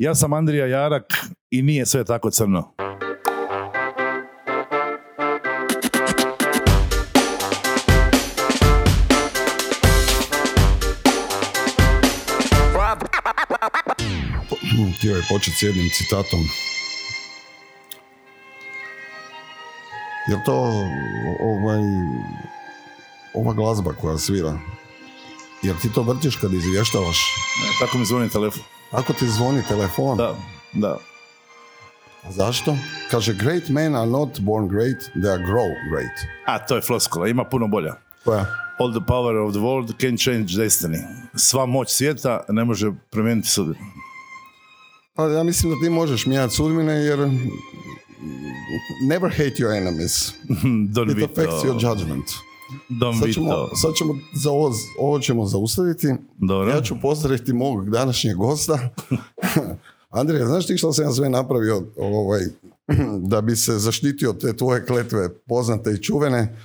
Ja sam Andrija Jarak i nije sve tako crno. Htio je početi s jednim citatom. Je to ovaj, ova glazba koja svira? Jer ti to vrtiš kad izvještavaš? Ne, tako mi zvoni telefon. Ako ti zvoni telefon? Da, da. Zašto? Kaže, great men are not born great, they are grow great. A, to je floskula, ima puno bolja. Koja? All the power of the world can change destiny. Sva moć svijeta ne može promijeniti sudbinu. Pa ja mislim da ti možeš mijenjati sudbine jer never hate your enemies. Don't It affects your judgment. Don't Sad ćemo, sad ćemo za ovo, ovo ćemo zaustaviti. Dobro. Ja ću pozdraviti mog današnjeg gosta. Andrija, znaš ti što sam ja sve napravio ovaj, da bi se zaštitio te tvoje kletve poznate i čuvene?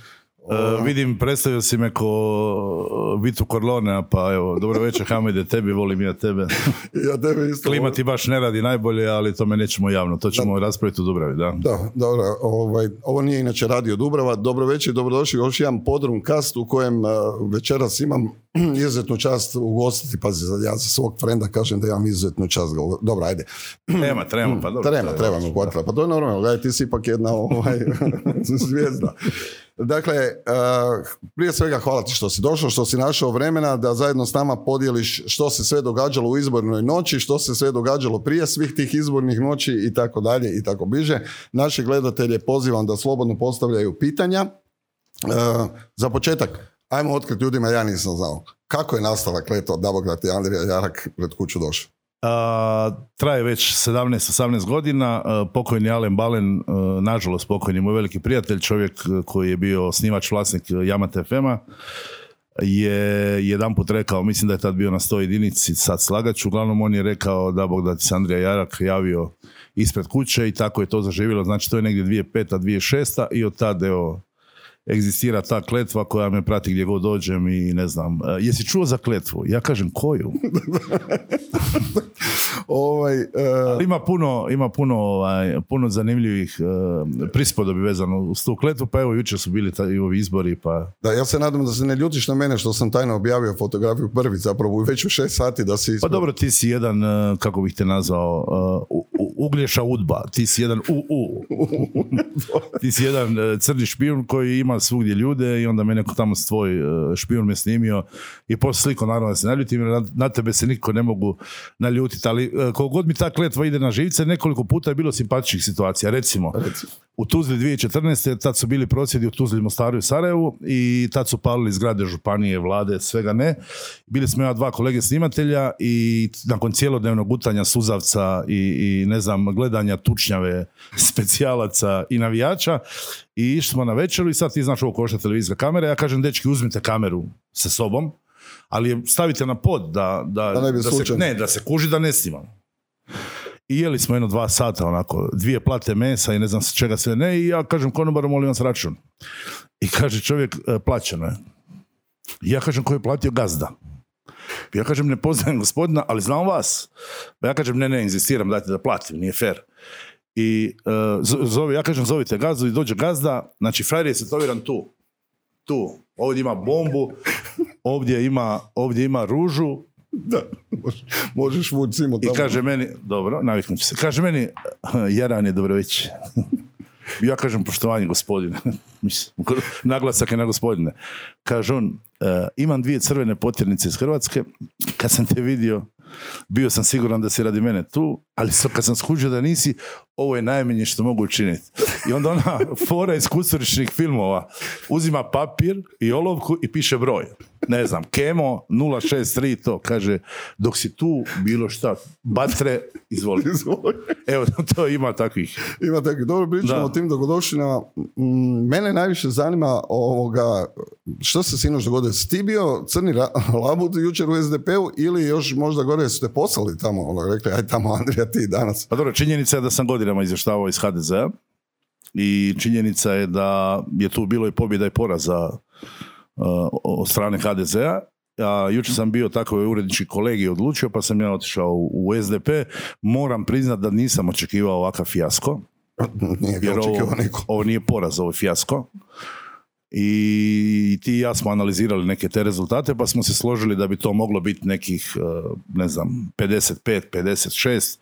E, vidim, predstavio si me ko Vitu Corlonea, pa evo, dobro večer Hamide, tebi volim ja tebe. Ja tebe isto... Klima ti baš ne radi najbolje, ali to me nećemo javno, to ćemo raspraviti u Dubravi, da. Da, dobro, ovaj, ovo nije inače Radio Dubrava. Dobro večer, dobrodošli još jedan podrum kast u kojem uh, večeras imam izuzetnu čast ugostiti. Pazi, ja za svog frenda kažem da imam izuzetnu čast. Dobro, ajde. Treba, treba, pa dobro. Treba, treba me uhvatila. Pa to je normalno, gledaj, ti si ipak jedna ovaj, zvijezda. Dakle, uh, prije svega hvala ti što si došao, što si našao vremena da zajedno s nama podijeliš što se sve događalo u izbornoj noći, što se sve događalo prije svih tih izbornih noći i tako dalje i tako bliže. Naše gledatelje pozivam da slobodno postavljaju pitanja. Uh, za početak, ajmo otkriti ljudima, ja nisam znao. Kako je nastala kletva Dabograt i Andrija Jarak pred kuću došao? A, traje već 17-18 godina. Pokojni Alen Balen, nažalost pokojni moj veliki prijatelj, čovjek koji je bio snimač vlasnik Yamate FM-a, je jedan put rekao, mislim da je tad bio na 100 jedinici, sad slagač, uglavnom on je rekao da Bog da ti se Andrija Jarak javio ispred kuće i tako je to zaživjelo, znači to je negdje 2005. 2006. i od tad evo egzistira ta kletva koja me prati gdje god dođem i ne znam. A, jesi čuo za kletvu? Ja kažem koju? Ovaj, uh, Ali ima puno, ima puno, ovaj, puno zanimljivih uh, prispodobi vezano uz tu kletvu, pa evo jučer su bili taj, i ovi izbori, pa Da, ja se nadam da se ne ljutiš na mene što sam tajno objavio fotografiju prvi, zapravo već u šest sati da si... Pa dobro, ti si jedan, uh, kako bih te nazvao, uh, Uglješa Udba, ti si jedan UU. ti si jedan uh, crni špijun koji ima svugdje ljude i onda me neko tamo s tvoj uh, špijun me snimio i poslije sliko naravno da se naljutim jer na, na tebe se niko ne mogu naljutiti, ali uh, koliko god mi ta kletva ide na živce, nekoliko puta je bilo simpatičnih situacija. Recimo, Reci. u Tuzli 2014. tad su bili prosvjedi u Tuzli, Mostaru i Sarajevu i tad su palili zgrade županije, vlade, svega ne. Bili smo ja dva kolege snimatelja i nakon cijelodnevnog gutanja suzavca i, i ne znam, gledanja tučnjave specijalaca i navijača i išli smo na večeru i sad ti znaš ovo košta televizijska kamera, ja kažem dečki uzmite kameru sa sobom, ali je stavite na pod da, da, Da ne bi se, ne, da se kuži da ne snimamo. I jeli smo jedno dva sata, onako, dvije plate mesa i ne znam čega sve ne. I ja kažem konobaru, molim vas račun. I kaže čovjek, e, plaćeno je. I ja kažem, ko je platio gazda? Ja kažem, ne poznajem gospodina, ali znam vas. Ja kažem, ne, ne, inzistiram, dajte da platim, nije fair. I e, zo- zove, ja kažem, zovite gazdu i dođe gazda, znači frajer je setoviran tu. Tu. Ovdje ima bombu, ovdje ima, ovdje ima ružu, Da, možeš, vući Simu i tamo. kaže meni, dobro, naviknut ću se. Kaže meni, Jaran je dobro već. Ja kažem, poštovanje gospodine. Naglasak je na gospodine. Kaže on, "E, imam dvije crvene potjernice iz Hrvatske. Kad sam te vidio, bio sam siguran da si radi mene tu, ali sad kad sam skužio da nisi, ovo je najmanje što mogu učiniti. I onda ona fora iz kusturičnih filmova uzima papir i olovku i piše broj. Ne znam, Kemo 063 to, kaže, dok si tu bilo šta, batre, izvoli. Izvoli. Evo, to ima takvih. Ima tako, dobro pričamo o tim dogodovštinama. Mm, Mene najviše zanima ovoga, što se sinoć dogodilo. Si ti bio crni labud jučer u SDP-u ili još možda gore su te poslali tamo, ono, rekli, aj tamo Andrija ti danas. Pa dobro, činjenica je da sam godinama izvještavao iz HDZ-a i činjenica je da je tu bilo i pobjeda i poraza uh, od strane HDZ-a a jučer sam bio tako je urednički kolegi odlučio, pa sam ja otišao u, u SDP. Moram priznat da nisam očekivao ovakav fijasko. Nije ga Jer ovo, očekivao niko. ovo nije poraz, ovo je fijasko. I ti i ja smo analizirali neke te rezultate, pa smo se složili da bi to moglo biti nekih, eh, ne znam, 55, 56,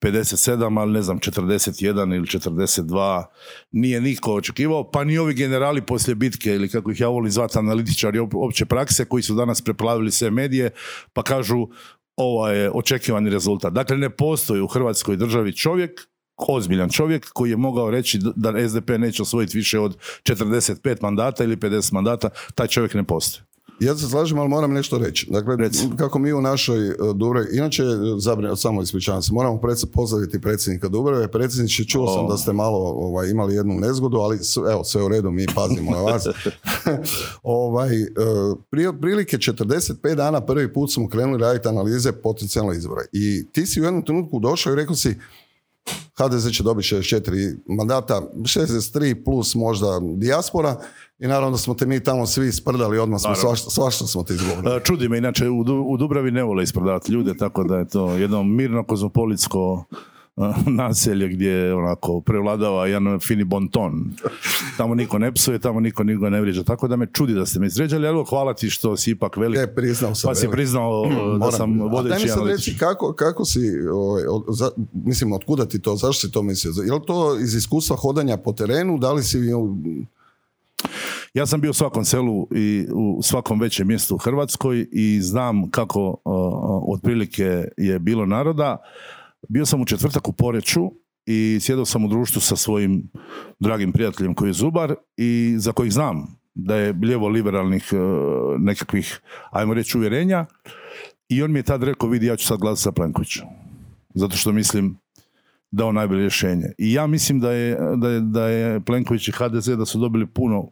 57, ali ne znam, 41 ili 42. Nije niko očekivao, pa ni ovi generali poslije bitke, ili kako ih ja volim zvati, analitičari op- opće prakse, koji su danas preplavili sve medije, pa kažu ovo je očekivani rezultat. Dakle, ne postoji u Hrvatskoj državi čovjek ozbiljan čovjek koji je mogao reći da SDP neće osvojiti više od 45 mandata ili 50 mandata, taj čovjek ne postoji. Ja se slažem, ali moram nešto reći. Dakle, Reci. kako mi u našoj e, Dubravi, inače, zabrin, samo ispričavam se, moramo pred, pozdraviti predsjednika Dubrave. Predsjedniče, čuo sam da ste malo ovaj, imali jednu nezgodu, ali evo, sve u redu, mi pazimo na vas. ovaj, e, prije prilike 45 dana prvi put smo krenuli raditi analize potencijalno izbora. I ti si u jednom trenutku došao i rekao si, HDZ će dobiti 64 mandata, 63 plus možda dijaspora i naravno smo te mi tamo svi sprdali, odmah smo svašta, svašta smo ti izgovorili. E, Čudi me, inače u, Du- u Dubravi ne vole isprodavati ljude, tako da je to jedno mirno kozmopolitsko naselje gdje onako prevladava jedan fini bonton. Tamo niko ne psuje, tamo niko niko ne vrijeđa. Tako da me čudi da ste me izređali, ali hvala ti što si ipak velik. E, priznao sam. pa si priznao da Moram. sam A daj mi vodeći sad analitičar. reći kako, kako si, ovaj, od- za- mislim, otkuda ti to, zašto si to mislio? Je li to iz iskustva hodanja po terenu, da li si... Ja sam bio u svakom selu i u svakom većem mjestu u Hrvatskoj i znam kako otprilike je bilo naroda. Bio sam u četvrtak u Poreću i sjedao sam u društvu sa svojim dragim prijateljem koji je Zubar i za kojih znam da je lijevo-liberalnih uh, nekakvih, ajmo reći, uvjerenja. I on mi je tad rekao, vidi, ja ću sad glasati za Plenkovića. Zato što mislim da on najbolje rješenje. I ja mislim da je, da je, da je Plenković i HDZ da su dobili puno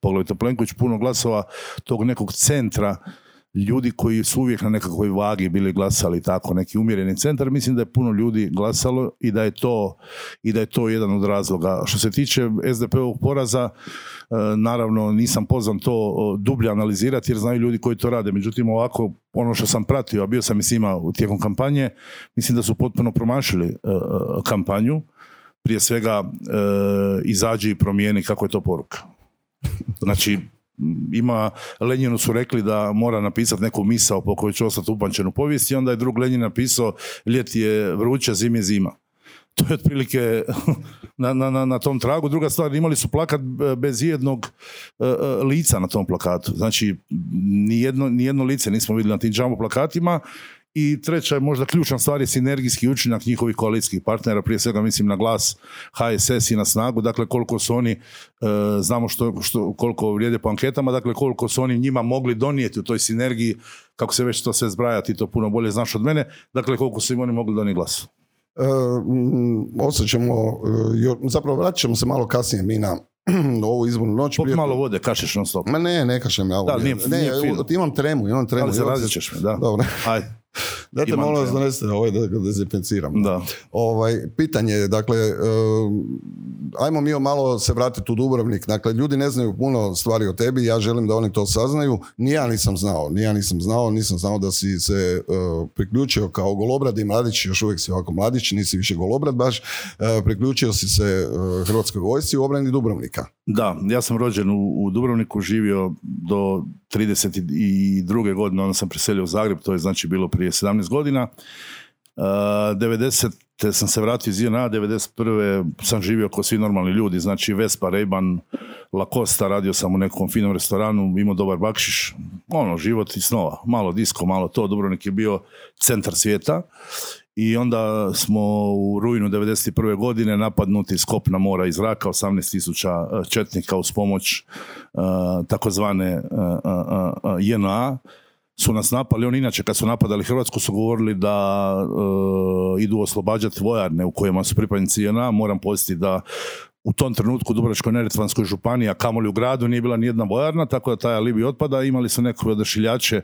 poglavito Plenković, puno glasova tog nekog centra ljudi koji su uvijek na nekakvoj vagi bili glasali tako, neki umjereni centar, mislim da je puno ljudi glasalo i da je to, i da je to jedan od razloga. Što se tiče SDP-ovog poraza, e, naravno nisam pozvan to dublje analizirati jer znaju ljudi koji to rade. Međutim, ovako, ono što sam pratio, a bio sam i s njima tijekom kampanje, mislim da su potpuno promašili e, e, kampanju. Prije svega, izađi i promijeni kako je to poruka. Znači, ima, Lenjinu su rekli da mora napisati neku misao po kojoj će ostati upamćen u i onda je drug Lenjin napisao ljeti je vruće, zim je zima. To je otprilike na, na, na, na tom tragu. Druga stvar, imali su plakat e, bez jednog e, e, lica na tom plakatu. Znači, nijedno, nijedno lice nismo vidjeli na tim džambo plakatima. I treća je možda ključna stvar je sinergijski učinak njihovih koalicijskih partnera, prije svega mislim na glas HSS i na snagu, dakle koliko su oni, e, znamo što, što, koliko vrijede po anketama, dakle koliko su oni njima mogli donijeti u toj sinergiji, kako se već to sve zbraja, ti to puno bolje znaš od mene, dakle koliko su im oni mogli donijeti glas. E, osjećamo, e, zapravo vratit ćemo se malo kasnije mi na ovu izbornu noć. Prije- malo vode, kašeš non stop. Ma ne, ne kažem ja. ovo. Da, nije- ne, nije imam tremu, imam tremu. Ali zarazit ćeš me, da. Dobro. Ajde, Dajte molim vas donesite ovaj da ga dezinficiram. da. Ovaj, pitanje je, dakle, e, ajmo mi malo se vratiti u Dubrovnik. Dakle, ljudi ne znaju puno stvari o tebi, ja želim da oni to saznaju. Ni ja nisam znao, ni ja nisam znao, nisam znao da si se e, priključio kao golobrad i mladić, još uvijek si ovako mladić, nisi više golobrad baš, e, priključio si se e, Hrvatskoj vojsci u obrani Dubrovnika. Da, ja sam rođen u, u Dubrovniku, živio do 32. godine, onda sam preselio u Zagreb, to je znači bilo prije 17 godina. Uh, 90. sam se vratio iz JNA, 91. sam živio kao svi normalni ljudi, znači Vespa, Ray-Ban, Lacosta, radio sam u nekom finom restoranu, imao dobar bakšiš, ono, život i snova, malo disko, malo to, Dubrovnik je bio centar svijeta i onda smo u rujnu 91. godine napadnuti s kopna mora i zraka, 18.000 četnika uz pomoć uh, takozvane uh, JNA su nas napali. Oni inače kad su napadali Hrvatsku su govorili da uh, idu oslobađati vojarne u kojima su pripadnici JNA. Moram podsjetiti da u tom trenutku u Dubrovačko-neretvanskoj županiji, a kamoli u gradu, nije bila nijedna vojarna, tako da taj alibi otpada. Imali su neke odašiljače,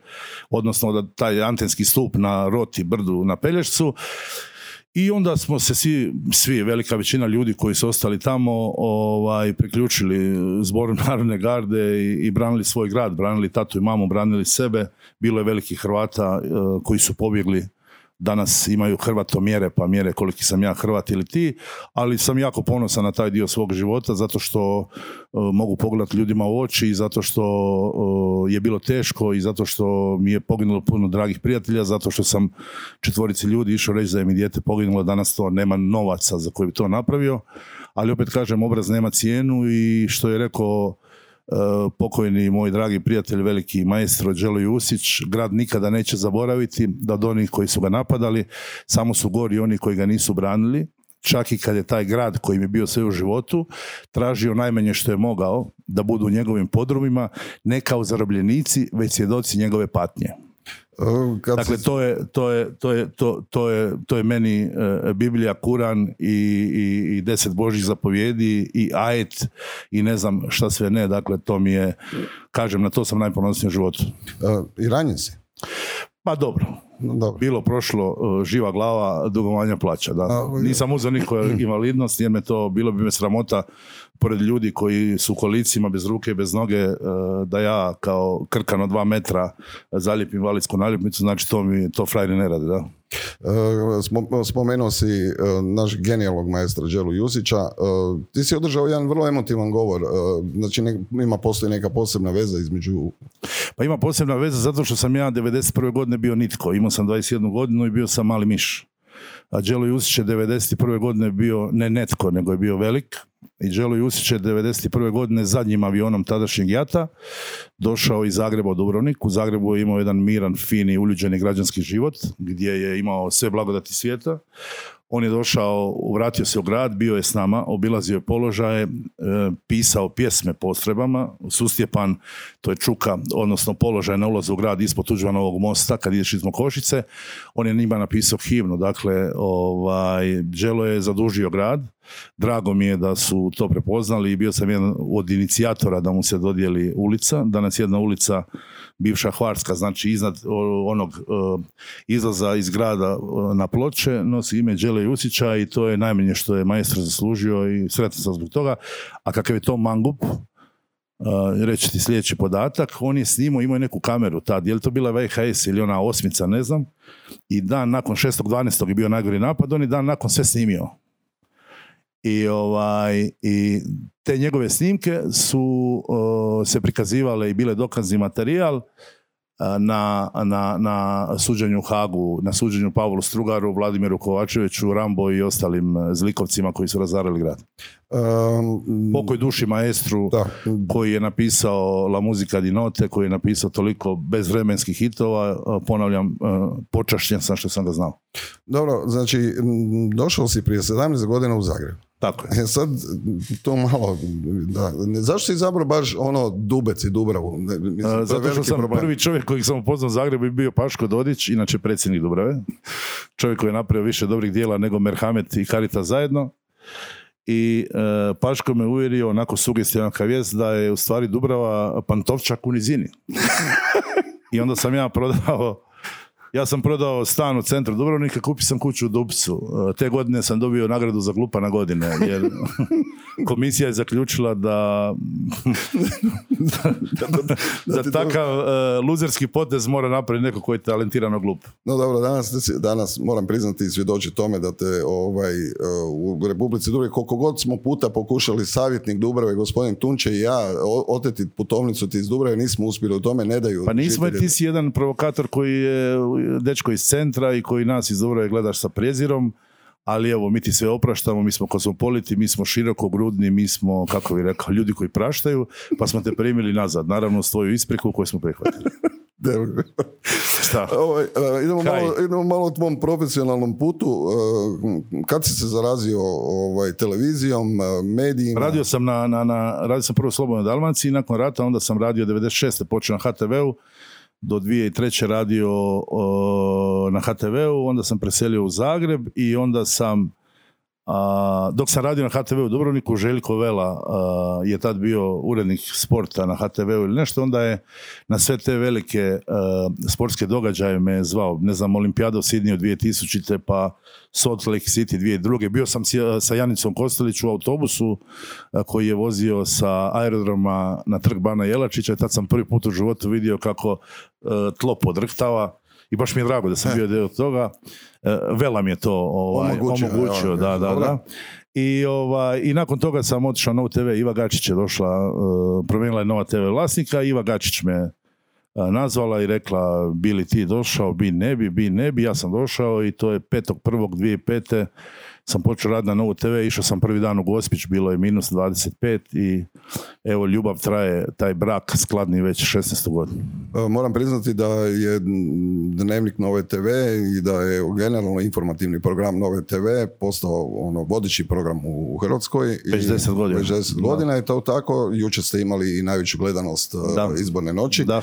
odnosno da taj antenski stup na Roti, brdu na Pelješcu. I onda smo se svi, svi, velika većina ljudi koji su ostali tamo, ovaj, priključili zboru Narodne garde i, i branili svoj grad, branili tatu i mamu, branili sebe. Bilo je velikih Hrvata eh, koji su pobjegli danas imaju Hrvato mjere, pa mjere koliki sam ja Hrvat ili ti, ali sam jako ponosan na taj dio svog života zato što e, mogu pogledati ljudima u oči i zato što e, je bilo teško i zato što mi je poginulo puno dragih prijatelja, zato što sam četvorici ljudi išao reći da je mi dijete poginulo, danas to nema novaca za koji bi to napravio, ali opet kažem, obraz nema cijenu i što je rekao pokojni moj dragi prijatelj, veliki maestro Đelo Jusić, grad nikada neće zaboraviti da od onih koji su ga napadali, samo su gori oni koji ga nisu branili, čak i kad je taj grad koji je bio sve u životu tražio najmanje što je mogao da budu u njegovim podrumima, ne kao zarobljenici, već svjedoci njegove patnje. Kad dakle, to je, to, je, to, je, to, to, je, to je meni e, Biblija, Kuran i, i, i deset Božih zapovjedi i ajet i ne znam šta sve ne. Dakle, to mi je, kažem, na to sam najponosniji u životu. Uh, I ranjen si? Pa dobro. dobro. Bilo prošlo e, živa glava, dugovanja plaća. Da. Nisam uzeo niko invalidnost jer me to, bilo bi me sramota pored ljudi koji su u kolicima bez ruke i bez noge, e, da ja kao krkan od dva metra zalijepim invalidsku naljepnicu, znači to mi to frajri ne radi, da. E, spomenuo si e, naš genijalog maestra Đelu Jusića. Ti si održao jedan vrlo emotivan govor. Znači ima postoji neka posebna veza između... Pa ima posebna veza zato što sam ja 91. godine bio nitko. Imao sam 21 godinu i bio sam mali miš. A Đelo Jusić je 91. godine bio ne netko, nego je bio velik i Đelo Jusić je 1991. godine zadnjim avionom tadašnjeg jata došao iz Zagreba u Dubrovnik. U Zagrebu je imao jedan miran, fini, uljuđeni građanski život gdje je imao sve blagodati svijeta. On je došao, vratio se u grad, bio je s nama, obilazio je položaje, e, pisao pjesme postrebama, Sustjepan, to je Čuka, odnosno položaj na ulazu u grad ispod Tuđmanovog mosta, kad ideš iz Mokošice, on je njima napisao himnu, dakle, ovaj, Đelo je zadužio grad, Drago mi je da su to prepoznali i bio sam jedan od inicijatora da mu se dodijeli ulica. Danas jedna ulica bivša Hvarska, znači iznad onog e, izlaza iz grada e, na ploče, nosi ime Đele Jusića i to je najmanje što je majstor zaslužio i sretan sam zbog toga. A kakav je to mangup, Uh, reći ti sljedeći podatak, on je snimao, imao je neku kameru tad, je li to bila VHS ili ona osmica, ne znam, i dan nakon 6.12. je bio najgori napad, on je dan nakon sve snimio i ovaj i te njegove snimke su se prikazivale i bile dokazni materijal na, na, na suđenju Hagu, na suđenju Pavlu Strugaru, Vladimiru Kovačeviću, Rambo i ostalim e, zlikovcima koji su razarali grad. Um, Pokoj duši maestru da. koji je napisao La muzika di note, koji je napisao toliko bezvremenskih hitova, ponavljam, e, počašćen sam što sam ga znao. Dobro, znači došao si prije 17 godina u Zagreb. Tako je. E sad, to malo, da, zašto si izabrao baš ono Dubec i Dubravu? Mislim, Zato što sam prvi čovjek kojeg sam upoznao u Zagrebu i bio Paško Dodić, inače predsjednik Dubrave. Čovjek koji je napravio više dobrih dijela nego Merhamet i Karita zajedno. I e, Paško me uvjerio onako sugestivan kavijest da je u stvari Dubrava Pantovčak u nizini. I onda sam ja prodao ja sam prodao stan u centru Dubrovnika, kupio sam kuću u Dupcu. E, te godine sam dobio nagradu za glupa na godine, jer komisija je zaključila da za takav uh, luzerski potez mora napraviti neko koji je talentirano glup. No dobro, danas, danas moram priznati i svjedoči tome da te ovaj, e, u Republici Dubrave, koliko god smo puta pokušali savjetnik Dubrave, gospodin Tunče i ja, oteti putovnicu ti iz Dubrave, nismo uspjeli u tome, ne daju. Pa nismo, ti si jedan provokator koji je dečko iz centra i koji nas iz Dubrave gledaš sa prezirom, ali evo, mi ti sve opraštamo, mi smo kosmopoliti, mi smo širokogrudni, mi smo, kako bi rekao, ljudi koji praštaju, pa smo te primili nazad, naravno s tvoju ispriku koju smo prihvatili. Šta? Ovaj, idemo, malo, idemo malo o tvom profesionalnom putu. kad si se zarazio ovaj, televizijom, medijima? Radio sam na, na, na radio sam prvo Slobodnoj Dalmaciji, nakon rata onda sam radio 96. počeo na HTV-u do 2003. radio na HTV-u, onda sam preselio u Zagreb i onda sam A, dok sam radio na HTV u Dubrovniku, Željko Vela a, je tad bio urednik sporta na HTV-u ili nešto, onda je na sve te velike a, sportske događaje me zvao, ne znam, Olimpijada u Sidniju 2000. pa Salt Lake City 2002. Bio sam sa Janicom Kostelić u autobusu koji je vozio sa aerodroma na trg Bana Jelačića i tad sam prvi put u životu vidio kako tlo podrhtava i baš mi je drago da sam bio dio toga. E, Vela mi je to ovaj, Omogućio, da, da, dobro. da. I, ovaj, I nakon toga sam otišao na TV, Iva Gačić je došla, uh, promijenila je nova TV vlasnika, Iva Gačić me nazvala i rekla bi li ti došao, bi ne bi, bi ne bi, ja sam došao i to je 5.1.2005. sam počeo raditi na Novu TV, išao sam prvi dan u Gospić, bilo je minus 25 i evo ljubav traje, taj brak skladni već 16. godinu. E, Moram priznati da je dnevnik Nove TV i da je generalno informativni program Nove TV postao ono vodeći program u Hrvatskoj. Već 10 godina. Već 10 godina je to tako. Jučer ste imali i najveću gledanost e, Da. izborne noći. Da,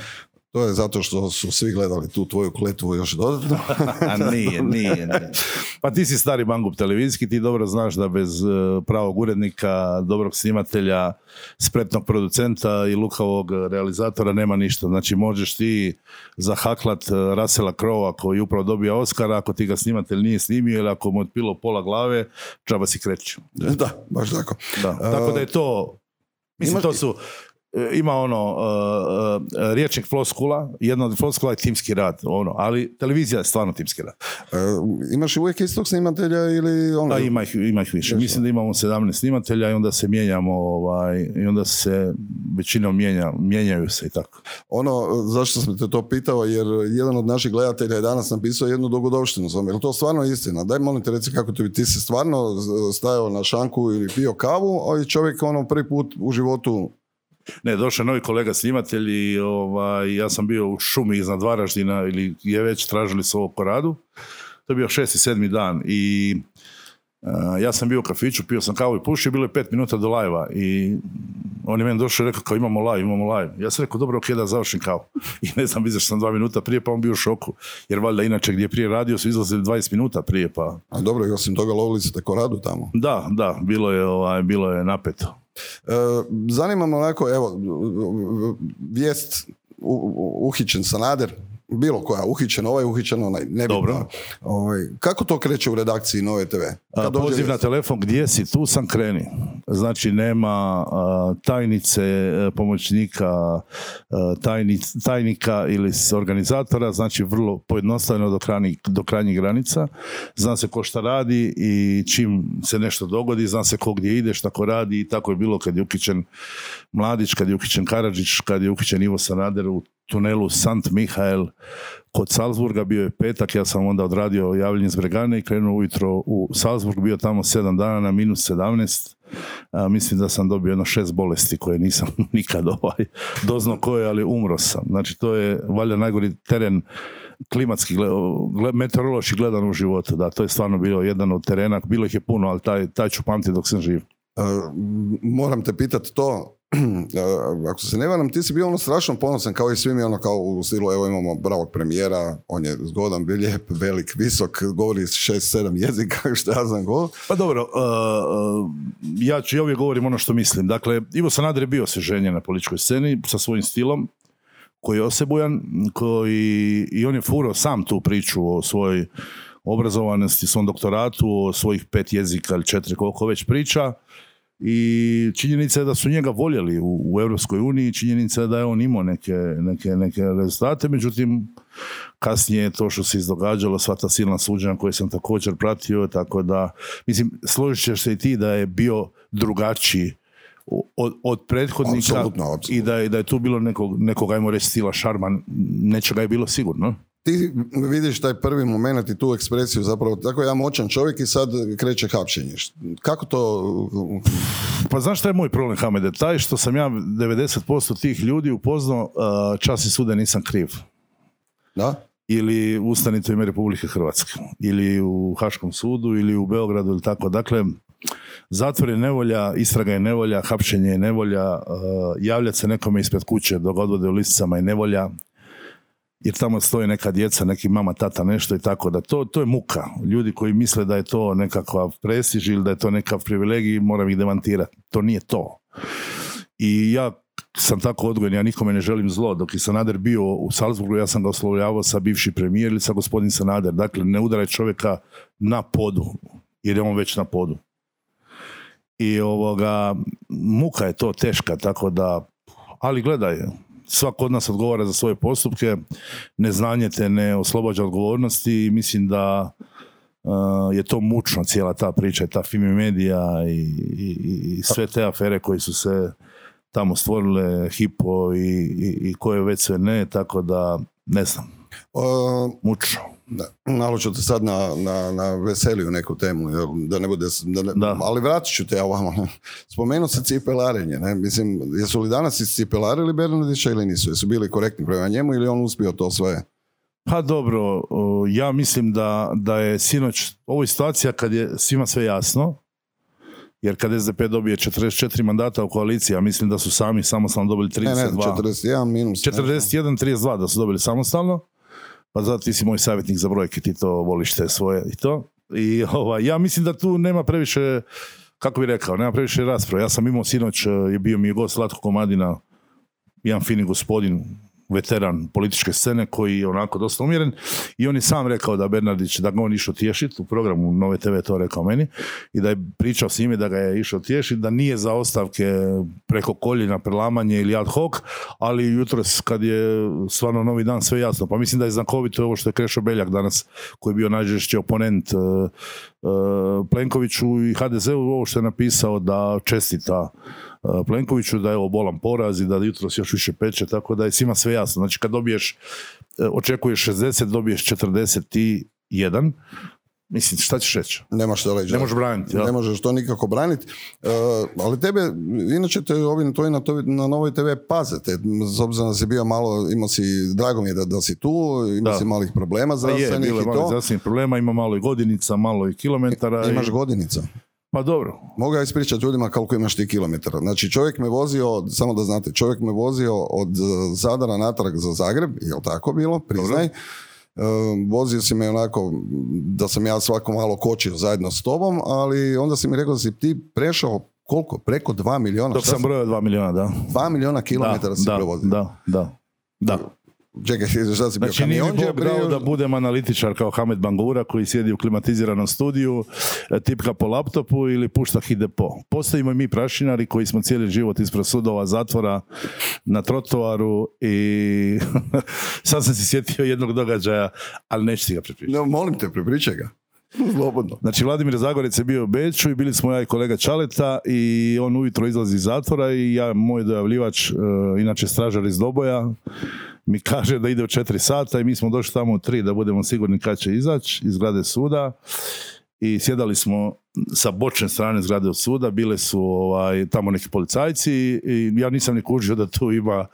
To je zato što su svi gledali tu tvoju kletvu još dodatno. A nije, nije, nije. Pa ti si stari mangup televizijski, ti dobro znaš da bez e, pravog urednika, dobrog snimatelja, spretnog producenta i lukavog realizatora nema ništa. Znači možeš ti zahaklat e, Rasela Krova koji upravo dobija Oscara, ako ti ga snimatelj nije snimio ili ako mu je otpilo pola glave, džaba si kreću. da, baš tako. Da. Tako da je to, mislim to su, ima ono, e, e, riječnik floskula, jedna od floskula je timski rad, ono, ali televizija je stvarno timski rad. E, imaš uvijek istog snimatelja ili ono? Da, ima ih, ima ih više. Mislim da imamo 17 snimatelja i onda se mijenjamo, ovaj, i onda se većinom mijenja, mijenjaju se i tako. Ono, zašto sam te to pitao, jer jedan od naših gledatelja je danas napisao jednu dogodovštinu. Sam, je li to stvarno istina? Daj molim te reci kako ti, ti si stvarno stajao na šanku ili pio kavu, a i čovjek ono prvi put u životu Ne, došao je novi kolega snimatelj i ovaj, ja sam bio u šumi iznad Varaždina ili je već tražili se ovo koradu. To je bio šesti, sedmi dan i a, ja sam bio u kafiću, pio sam kavu i pušio, bilo je pet minuta do lajva i on je meni došao i rekao kao imamo live, imamo live. Ja sam rekao dobro, ok, da završim kavu. I ne znam, izašao sam dva minuta prije pa on bio u šoku. Jer valjda inače gdje je prije radio su izlazili 20 minuta prije pa... a dobro, i osim toga lovili ste koradu tamo. Da, da, bilo je, ovaj, bilo je napeto. E, zanima me onako, evo, vijest uhićen Sanader, bilo koja, uhićen ovaj, uhićen onaj, nebitno. Dobro. Ovaj, kako to kreće u redakciji Nove TV? A, Kad dođe Poziv na vijest? telefon, gdje si, tu sam kreni. Znači nema a, tajnice, e, pomoćnika, a, tajnic- tajnika ili organizatora, znači vrlo pojednostavljeno do krajnjih, do krajnjih granica. Zna se ko šta radi i čim se nešto dogodi, zna se ko gdje ide, šta ko radi i tako je bilo kad je ukićen Mladić, kad je ukićen Karadžić, kad je ukićen Ivo Sanader u tunelu Sant Mihael. Kod Salzburga, bio je petak, ja sam onda odradio javljanje iz Bregane i krenuo ujutro u Salzburg, bio tamo sedam dana na minus 17, a, mislim da sam dobio jedno šest bolesti koje nisam nikad ovaj, doznao koje, ali umro sam. Znači to je valjda najgori teren klimatski, meteorološki gledano u životu, da, to je stvarno bilo jedan od terena, bilo ih je puno, ali taj, taj ću pamtiti dok sam živ. Moram te pitat to, ako se ne varam, ti si bio ono strašno ponosan kao i svi mi ono kao u stilu, evo imamo bravog premijera, on je zgodan, bio lijep, velik, visok, govori šest, sedam jezika, što ja znam go. Pa dobro, uh, ja ću ja uvijek govorim ono što mislim. Dakle, Ivo Sanader je bio osvježenje na političkoj sceni sa svojim stilom, koji je osebujan, koji, i on je furao sam tu priču o svojoj obrazovanosti, svom doktoratu, o svojih pet jezika ili četiri, koliko već priča. I činjenica je da su njega voljeli u, u Europskoj uniji, činjenica je da je on imao neke, neke, neke rezultate, međutim, kasnije to što se izdogađalo, sva ta silna suđenja koje sam također pratio, tako da, mislim, složit ćeš se i ti da je bio drugačiji od, od prethodnika Apsolutno, apsolutno. i da je, da je tu bilo nekog, nekog ajmo reći, stila šarma, nečega je bilo sigurno. Ti vidiš taj prvi moment i tu ekspresiju zapravo, tako ja moćan čovjek i sad kreće hapšenje. Kako to, Pa znaš šta je moj problem, Hamede? Taj što sam ja 90% tih ljudi upoznao, a, čas i sude nisam kriv. da? ili ustanite u ime Republike Hrvatske ili u Haškom sudu ili u Beogradu ili tako. Dakle, zatvor je nevolja, istraga je nevolja, hapšenje je nevolja, uh, javljati se nekome ispred kuće dok odvode u lisicama je nevolja. Jer tamo stoje neka djeca, neki mama, tata, nešto i tako da to, to je muka. Ljudi koji misle da je to nekakva prestiž ili da je to nekav privilegij, moram ih demantirati. To nije to. I ja sam tako odgojen, ja nikome ne želim zlo. Dok je Sanader bio u Salzburgu, ja sam ga oslovljavao sa bivši premijer ili sa gospodin Sanader. Dakle, ne udaraj čovjeka na podu, jer je on već na podu. I ovoga, muka je to teška, tako da, ali gledaj, svako od nas odgovara za svoje postupke, neznanje te ne oslobađa odgovornosti i mislim da uh, je to mučno cijela ta priča, ta Fimi Medija i, i, i sve te afere koje su se tamo stvorile, Hipo i, i, i koje već sve ne, tako da ne znam, mučno. Da, malo ću te sad na, na, na veseliju neku temu, jel, da ne bude, da ne- Da. ali vratit ću te ja ovamo. Spomenuo se cipelarenje, ne? Mislim, jesu li danas iscipelarili Bernardića ili nisu? Jesu bili korektni prema njemu ili on uspio to sve? Pa dobro, ja mislim da, da je sinoć, ovo je situacija kad je svima sve jasno, jer kad SDP dobije 44 mandata u koaliciji, a mislim da su sami samostalno dobili 32. Ne, ne, 41 minus. nešto. 41-32 da su dobili samostalno, pa zato ti si moj savjetnik za brojke, ti to voliš te svoje i to. I ovaj, ja mislim da tu nema previše, kako bi rekao, nema previše rasprave. Ja sam imao sinoć, eh, je bio mi je gost Latko Komadina, jedan fini gospodin, veteran političke scene koji je onako dosta umjeren. I on je sam rekao da Bernardić, da ga on išao tješiti, u programu Nove TV to rekao meni i da je pričao s njime da ga je išao tješiti, da nije za ostavke preko koljena, prelamanje ili ad hoc, ali jutros kad je stvarno novi dan sve jasno, pa mislim da je znakovito ovo što je Krešo Beljak danas koji je bio najžešći oponent eh, eh, Plenkoviću i HDZ-u ovo što je napisao da čestita Plenkoviću da je ovo bolan poraz i da jutros još više peče, tako da je svima sve jasno. Znači kad dobiješ, eh, očekuješ 60, dobiješ 41, mislim šta ćeš reći? Nemaš što reći. Ne možeš braniti. Ne možeš to nikako braniti. E, ali tebe, inače te ovi to na, to, na Novoj TV paze. Te, s obzirom da si bio malo, imao si, drago mi je da, da si tu, imao Da. si malih problema Pa je, zdravstvenih bilo je i malo to. zdravstvenih problema, ima malo i godinica, malo i kilometara. Imaš i, godinica. Pa dobro, Mogu ja ispričati ljudima koliko imaš ti kilometara. Znači čovjek me vozio, samo da znate, čovjek me vozio od Zadara natrag za Zagreb, je li tako bilo? Priznaj. E, vozio si me onako da sam ja svako malo kočio zajedno s tobom, ali onda si mi rekao da si ti prešao koliko? Preko 2 miliona? dok sam brojao 2 milijuna, da. 2 miliona kilometara da, si da, prevozio. da, da, da. Čekaj, šta si bio Znači nije mi Bog dao da budem analitičar kao Hamed Bangura koji sjedi u klimatiziranom studiju, e, tipka po laptopu ili pušta hidepo. Postojimo i mi prašinari koji smo cijeli život ispred sudova, zatvora, na trotoaru i sad sam se sjetio jednog događaja, ali neću ti ga prepričati. No, molim te, prepričaj ga. Slobodno. Znači, Vladimir Zagorec je bio u Beču i bili smo ja i kolega Čaleta i on ujutro izlazi iz zatvora i ja, moj dojavljivač, e, inače stražar iz Doboja, mi kaže da ide u četiri sata i mi smo došli tamo u tri da budemo sigurni kad će izaći iz zgrade suda. I sjedali smo sa bočne strane zgrade od suda, bile su ovaj, tamo neki policajci i ja nisam ni kužio da tu ima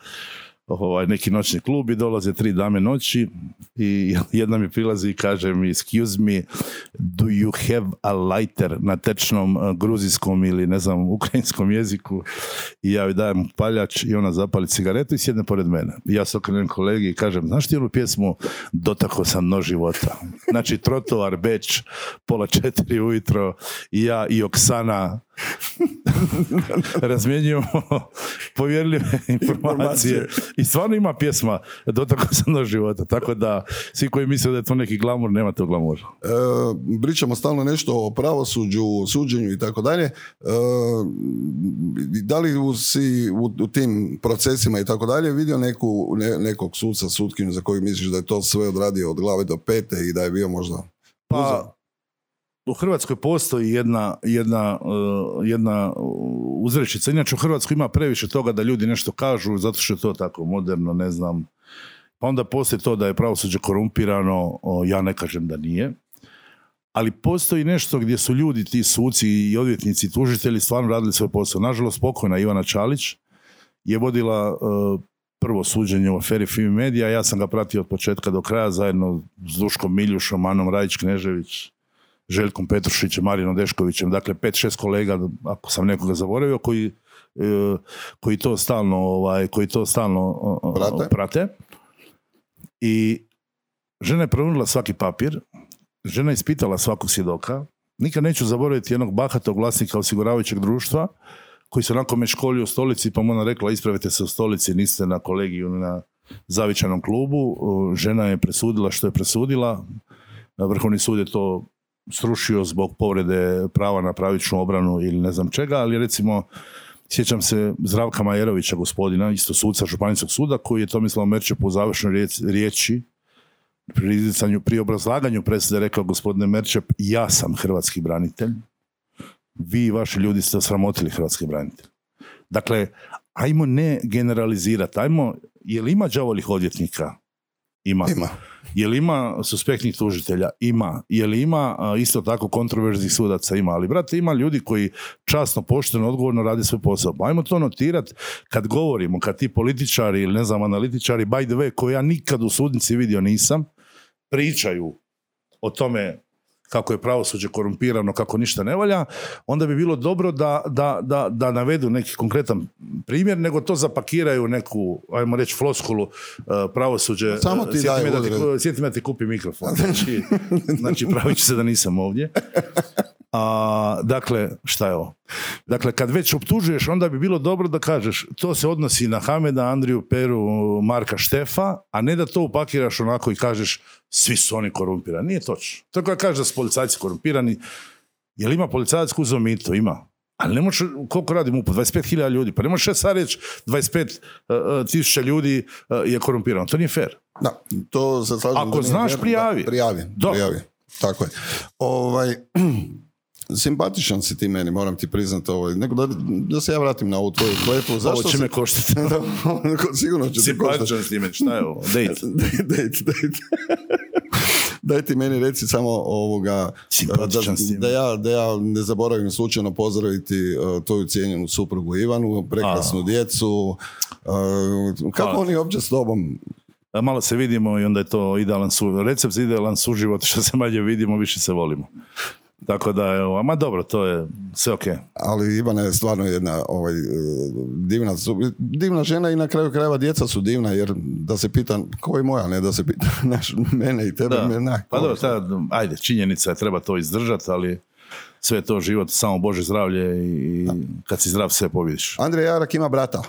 ovaj, neki noćni klub i dolaze tri dame noći i jedna mi prilazi i kaže mi excuse me, do you have a lighter na tečnom eh, gruzijskom ili ne znam ukrajinskom jeziku i ja joj dajem paljač i ona zapali cigaretu i sjedne pored mene. I ja se okrenem kolegi i kažem, znaš ti onu pjesmu Dotako sam no života? Znači trotoar, Beč, pola četiri ujutro i ja i Oksana razmjenjujemo povjerljive informacije i stvarno ima pjesma Dotako sam do života, tako da svi koji misle da je to neki glamur, nema to glamur. E, pričamo stalno nešto o pravosuđu, suđenju i tako dalje. E, da li si u, u tim procesima i tako dalje vidio neku, ne- nekog suca, sutkinju za koju misliš da je to sve odradio od glave do pete i da je bio možda Pa, u Hrvatskoj postoji jedna, jedna, uh, jedna uzrečica. Inače u Hrvatskoj ima previše toga da ljudi nešto kažu zato što je to tako moderno, ne znam. Pa onda postoji to da je pravosuđe korumpirano, ja ne kažem da nije. Ali postoji nešto gdje su ljudi, ti suci i odvjetnici tužitelji stvarno radili svoj posao. Nažalost, pokojna Ivana Čalić je vodila uh, prvo suđenje u aferi Fimi Media. Ja sam ga pratio od početka do kraja zajedno s Duškom Miljušom, Anom Rajić-Knežević, Željkom Petrušićem, Marinom Deškovićem, dakle pet, šest kolega, ako sam nekoga zaboravio, koji, e, koji to stalno, ovaj, koji to stalno Prate. prate. I žena je pronudila svaki papir, žena je ispitala svakog svjedoka. Nikad neću zaboraviti jednog bahatog vlasnika osiguravajućeg društva koji se onako me školio u stolici, pa mu ona rekla ispravite se u stolici, niste na kolegiju na zavičanom klubu. Žena je presudila što je presudila. Vrhovni sud je to srušio zbog povrede prava na pravičnu obranu ili ne znam čega, ali recimo sjećam se Zdravka Majerovića gospodina, isto suca Županijskog suda, koji je Tomislav Merčep u završnoj riječi pri, pri obrazlaganju presude rekao gospodine Merčep, ja sam hrvatski branitelj, vi i vaši ljudi ste sramotili hrvatski branitelj. Dakle, ajmo ne generalizirati, ajmo, je li ima đavolih odvjetnika? Ima. Ima. Je li ima suspektnih tužitelja? Ima. Je li ima isto tako kontroverznih sudaca? Ima. Ali, brate, ima ljudi koji časno, pošteno, odgovorno radi svoj posao. Pa ajmo to notirati kad govorimo, kad ti političari ili ne znam, analitičari, by the way, koje ja nikad u sudnici vidio nisam, pričaju o tome kako je pravosuđe korumpirano, kako ništa ne valja, onda bi bilo dobro da, da, da, da navedu neki konkretan primjer, nego to zapakiraju neku, ajmo reći, floskulu uh, pravosuđe. Samo ti Sjetim da ti kupi mikrofon. Znači, znači pravit ću se da nisam ovdje. A, dakle, šta je ovo? Dakle, kad već optužuješ, onda bi bilo dobro da kažeš to se odnosi na Hameda, Andriju, Peru, Marka Štefa, a ne da to upakiraš onako i kažeš svi su oni korumpirani. Nije točno. To kada kažeš da su policajci korumpirani, jel ima policajac koji mito? Ima. Ali ne može, koliko radi MUP? 25.000 ljudi. Pa ne može sad reći 25.000 uh, ljudi uh, je korumpirano. To nije fair. Da, to se Ako znaš, prijavi. prijavi, prijavi. Tako je. Ovaj, simpatičan si ti meni, moram ti priznati ovo. Nego da, da se ja vratim na ovu tvoju klepu. Zašto ovo će si... me koštiti. sigurno će Simpatičan si meni, šta je ovo? Date. date, date. Daj ti meni reci samo ovoga, da, da, ja, da ja ne zaboravim slučajno pozdraviti uh, tvoju cijenjenu suprugu Ivanu, prekrasnu A. djecu. Uh, kako oni uopće s tobom malo se vidimo i onda je to idealan su, recept za idealan suživot, što se manje vidimo, više se volimo. Tako da, evo, ma dobro, to je sve ok. Ali Ivana je stvarno jedna ovaj, divna, divna žena i na kraju krajeva djeca su divna, jer da se pita ko je moja, ne da se pita naš, mene i tebe. Da. pa dobro, ta, ajde, činjenica je, treba to izdržati, ali sve to život, samo Bože zdravlje i kad si zdrav sve pobjediš. Andrej Jarak ima brata.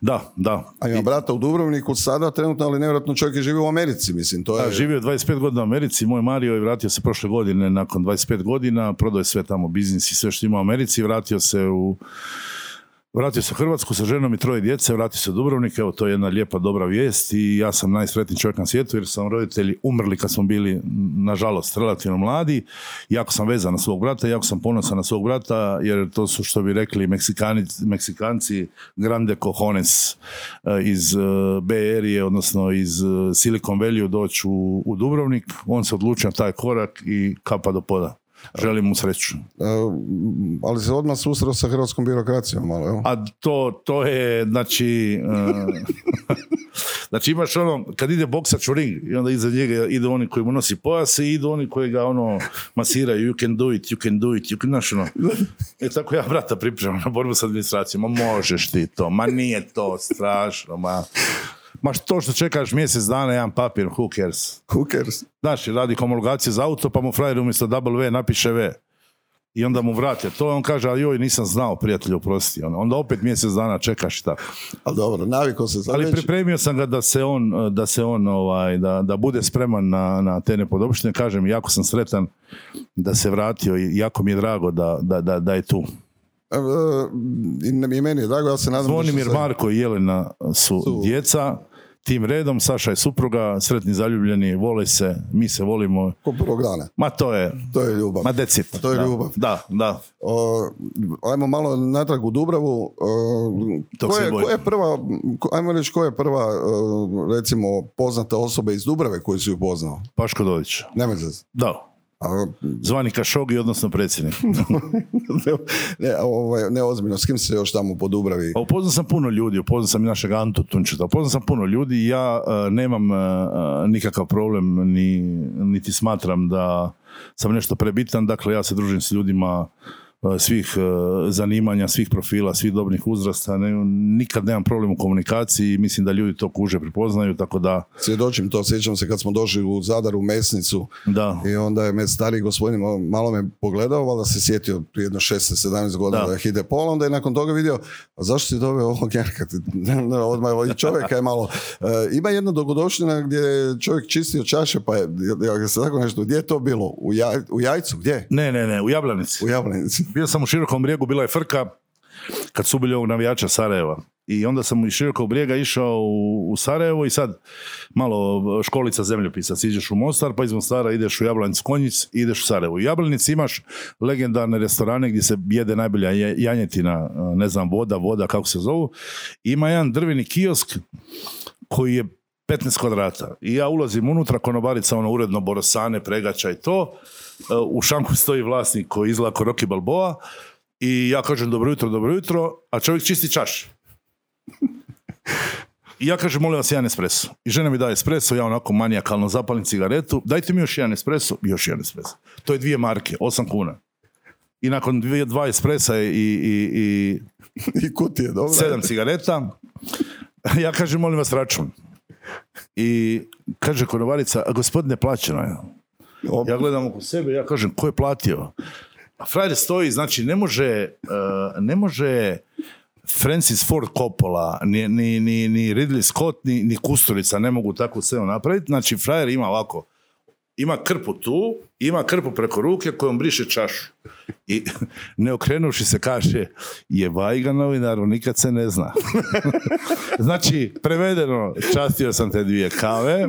Da, da. A ima brata u Dubrovniku sada trenutno, ali nevjerojatno čovjek je živio u Americi, mislim. To je... Da, živio 25 godina u Americi, moj Mario je vratio se prošle godine nakon 25 godina, prodao je sve tamo biznis i sve što ima u Americi, vratio se u Vratio se u Hrvatsku sa ženom i troje djece, vratio se u Dubrovnik, evo to je jedna lijepa dobra vijest i ja sam najsretniji čovjek na svijetu jer sam roditelji umrli kad smo bili, nažalost, relativno mladi. Jako sam vezan na svog brata, jako sam ponosan na svog brata jer to su što bi rekli Meksikani, Meksikanci grande cojones eh, iz eh, Area, odnosno iz eh, Silicon Valley doći u, u Dubrovnik. On se odlučio na taj korak i kapa do poda. Želim mu sreću. E, ali se odmah susreo sa hrvatskom birokracijom, malo, A to, to je, znači... E, znači imaš ono, kad ide boksač u ring i onda iza njega idu oni koji mu nosi pojas i idu oni koji ga ono masiraju, you can do it, you can do it, you can, znaš ono. E tako ja brata pripremam na borbu s administracijom, ma možeš ti to, ma nije to strašno, ma... Ma to što čekaš mjesec dana jedan papir, who cares? Who cares? Znaš, radi homologaciju za auto, pa mu frajer umjesto W napiše V. I onda mu vrate to, on kaže, a joj, nisam znao, prijatelju, oprosti. Onda opet mjesec dana čekaš i tako. Ali dobro, naviko se za Ali pripremio sam ga da se on, da se on, ovaj, da, da bude spreman na, na te nepodopštine. Kažem, jako sam sretan da se vratio i jako mi je drago da, da, da, da je tu. E, e, I meni je drago, ja se nadam... Zvonimir, Marko i Jelena su, su djeca tim redom, Saša je supruga, sretni zaljubljeni, vole se, mi se volimo. Ko prvog dana. Ma to je... To je ljubav. Ma decit. To je da. ljubav. Da, da. O, ajmo malo natrag u Dubravu. ko, je, ko je prva, ajmo reći, ko je prva, recimo, poznata osoba iz Dubrave koju si upoznao? Paško Dodić. Nema se. Da. Zvani Kašogi, odnosno predsjednik. ne, ovaj, ne ozbiljno, s kim se još tamo po Dubravi? Pa upoznao sam puno ljudi, upoznao sam i našeg Antu Tunčeta, upoznao sam puno ljudi i ja uh, nemam uh, nikakav problem, ni, niti smatram da sam nešto prebitan, dakle ja se družim s ljudima svih e, zanimanja, svih profila, svih dobrih uzrasta. Ne, nikad nemam problem u komunikaciji i mislim da ljudi to kuže prepoznaju, tako da... Svjedočim to, sjećam se kad smo došli u Zadar u mesnicu Da. i onda je me stari gospodin malo- me pogledao, valjda se sjetio prije jedno 16-17 godina Da. da, ide pol, onda je nakon toga vidio, a zašto si doveo ovog Jarka? Odmah i čovjeka je malo... E, ima jedna dogodoština gdje je čovjek čistio čaše, pa je, ja se tako nešto, gdje je to bilo? U, jaj- u jajcu, gdje? Ne, ne, ne, u Jablanici. U Jablanici. Bio sam u Širokom brijegu, bila je frka kad su bili ovog navijača Sarajeva. I onda sam iz Širokog brijega išao u, u Sarajevo i sad malo školica zemljopisa. Siđeš u Mostar, pa iz Mostara ideš u Jablanic Konjic i ideš u Sarajevo. U Jablanici imaš legendarne restorane gdje se jede najbolja je- janjetina, ne znam, voda, voda, kako se zovu. Ima jedan drveni kiosk koji je 15 kvadrata. I ja ulazim unutra, konobarica ono uredno borosane, pregača i to. U šanku stoji vlasnik koji izgleda kao Rocky Balboa i ja kažem dobro jutro, dobro jutro, a čovjek čisti čaš. I ja kažem, molim vas, jedan espresso. I žena mi daje espresso, ja onako manijakalno zapalim cigaretu. Dajte mi još jedan espresso, još jedan espresso. To je dvije marke, 8 kuna. I nakon dvije, dva espressa i, i, i I kutije, dobro. sedam cigareta, ja kažem, molim vas, račun. I kaže konobarica, "A, gospodine, plaćeno je. Ja gledam oko sebe, ja kažem, ko je platio? A frajer stoji, znači ne može, eh, ne može Francis Ford Coppola, ni, ni, ni, Ridley Scott, ni, ni Kusturica ne mogu takvu scenu napraviti. Znači, frajer ima ovako, ima krpu tu, ima krpu preko ruke kojom briše čašu. I ne okrenuši se kaže, jevaj ga novinaru, nikad se ne zna. znači, prevedeno, častio sam te dvije kave,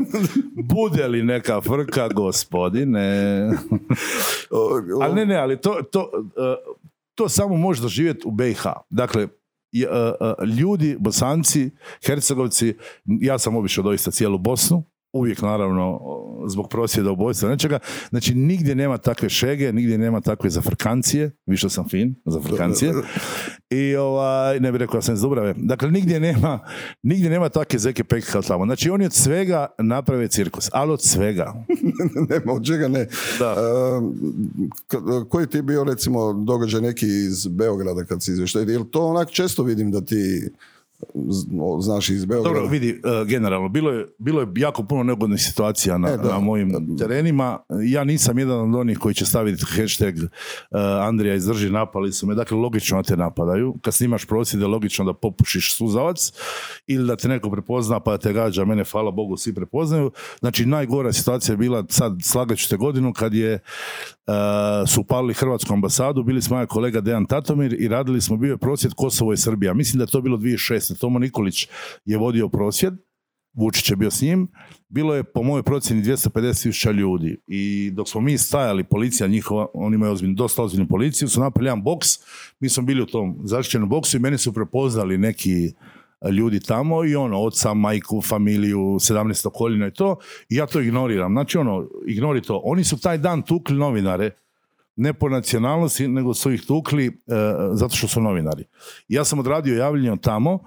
bude li neka frka, gospodine? Ali ne, ne, ali to, to, e, to samo može doživjeti u BiH. Dakle, je, e, e, ljudi, bosanci, hercegovci, ja sam obišao doista cijelu Bosnu, uvijek naravno zbog prosvjeda ubojstva nečega, znači nigdje nema takve šege, nigdje nema takve zafrkancije, više sam fin, zafrkancije, i ovaj, ne bih rekao da sam iz Dubrave, dakle nigdje nema, nigdje nema takve zeke peke kao tamo, znači oni od svega naprave cirkus, ali od svega. Nema od čega ne. Da. K- koji ti je bio recimo događaj neki iz Beograda kad si izvještaj? Jel to onak često vidim da ti znaš iz Beograda? Dobro, vidi, e, generalno, bilo je, bilo je jako puno neugodnih situacija na, E, na mojim terenima. Ja nisam jedan od onih koji će staviti hashtag e, Andrija izdrži, napali su me. Dakle, logično da te napadaju. Kad snimaš prosjede, logično da popušiš suzavac ili da te neko prepozna pa da te gađa. Mene, hvala Bogu, svi prepoznaju. Znači, najgora situacija je bila, sad slagat ću te godinu, kad je e, su upalili Hrvatsku ambasadu, bili smo ja i kolega Dejan Tatomir i radili smo, bio je prosvjed Kosovo i Srbija. Mislim da je to bilo 2006. Tomo Nikolić je vodio prosvjed, Vučić je bio s njim, bilo je po mojoj procjeni 250 tisuća ljudi i dok smo mi stajali, policija njihova, oni imaju ozbiljnu, dosta ozbiljnu policiju, su napravili jedan boks, mi smo bili u tom zaštićenom boksu i meni su prepoznali neki ljudi tamo i ono, oca, majku, familiju, 17 koljena i to, i ja to ignoriram. Znači ono, ignori to. Oni su taj dan tukli novinare, ne po nacionalnosti, nego su ih tukli e, zato što su novinari. Ja sam odradio javljanje tamo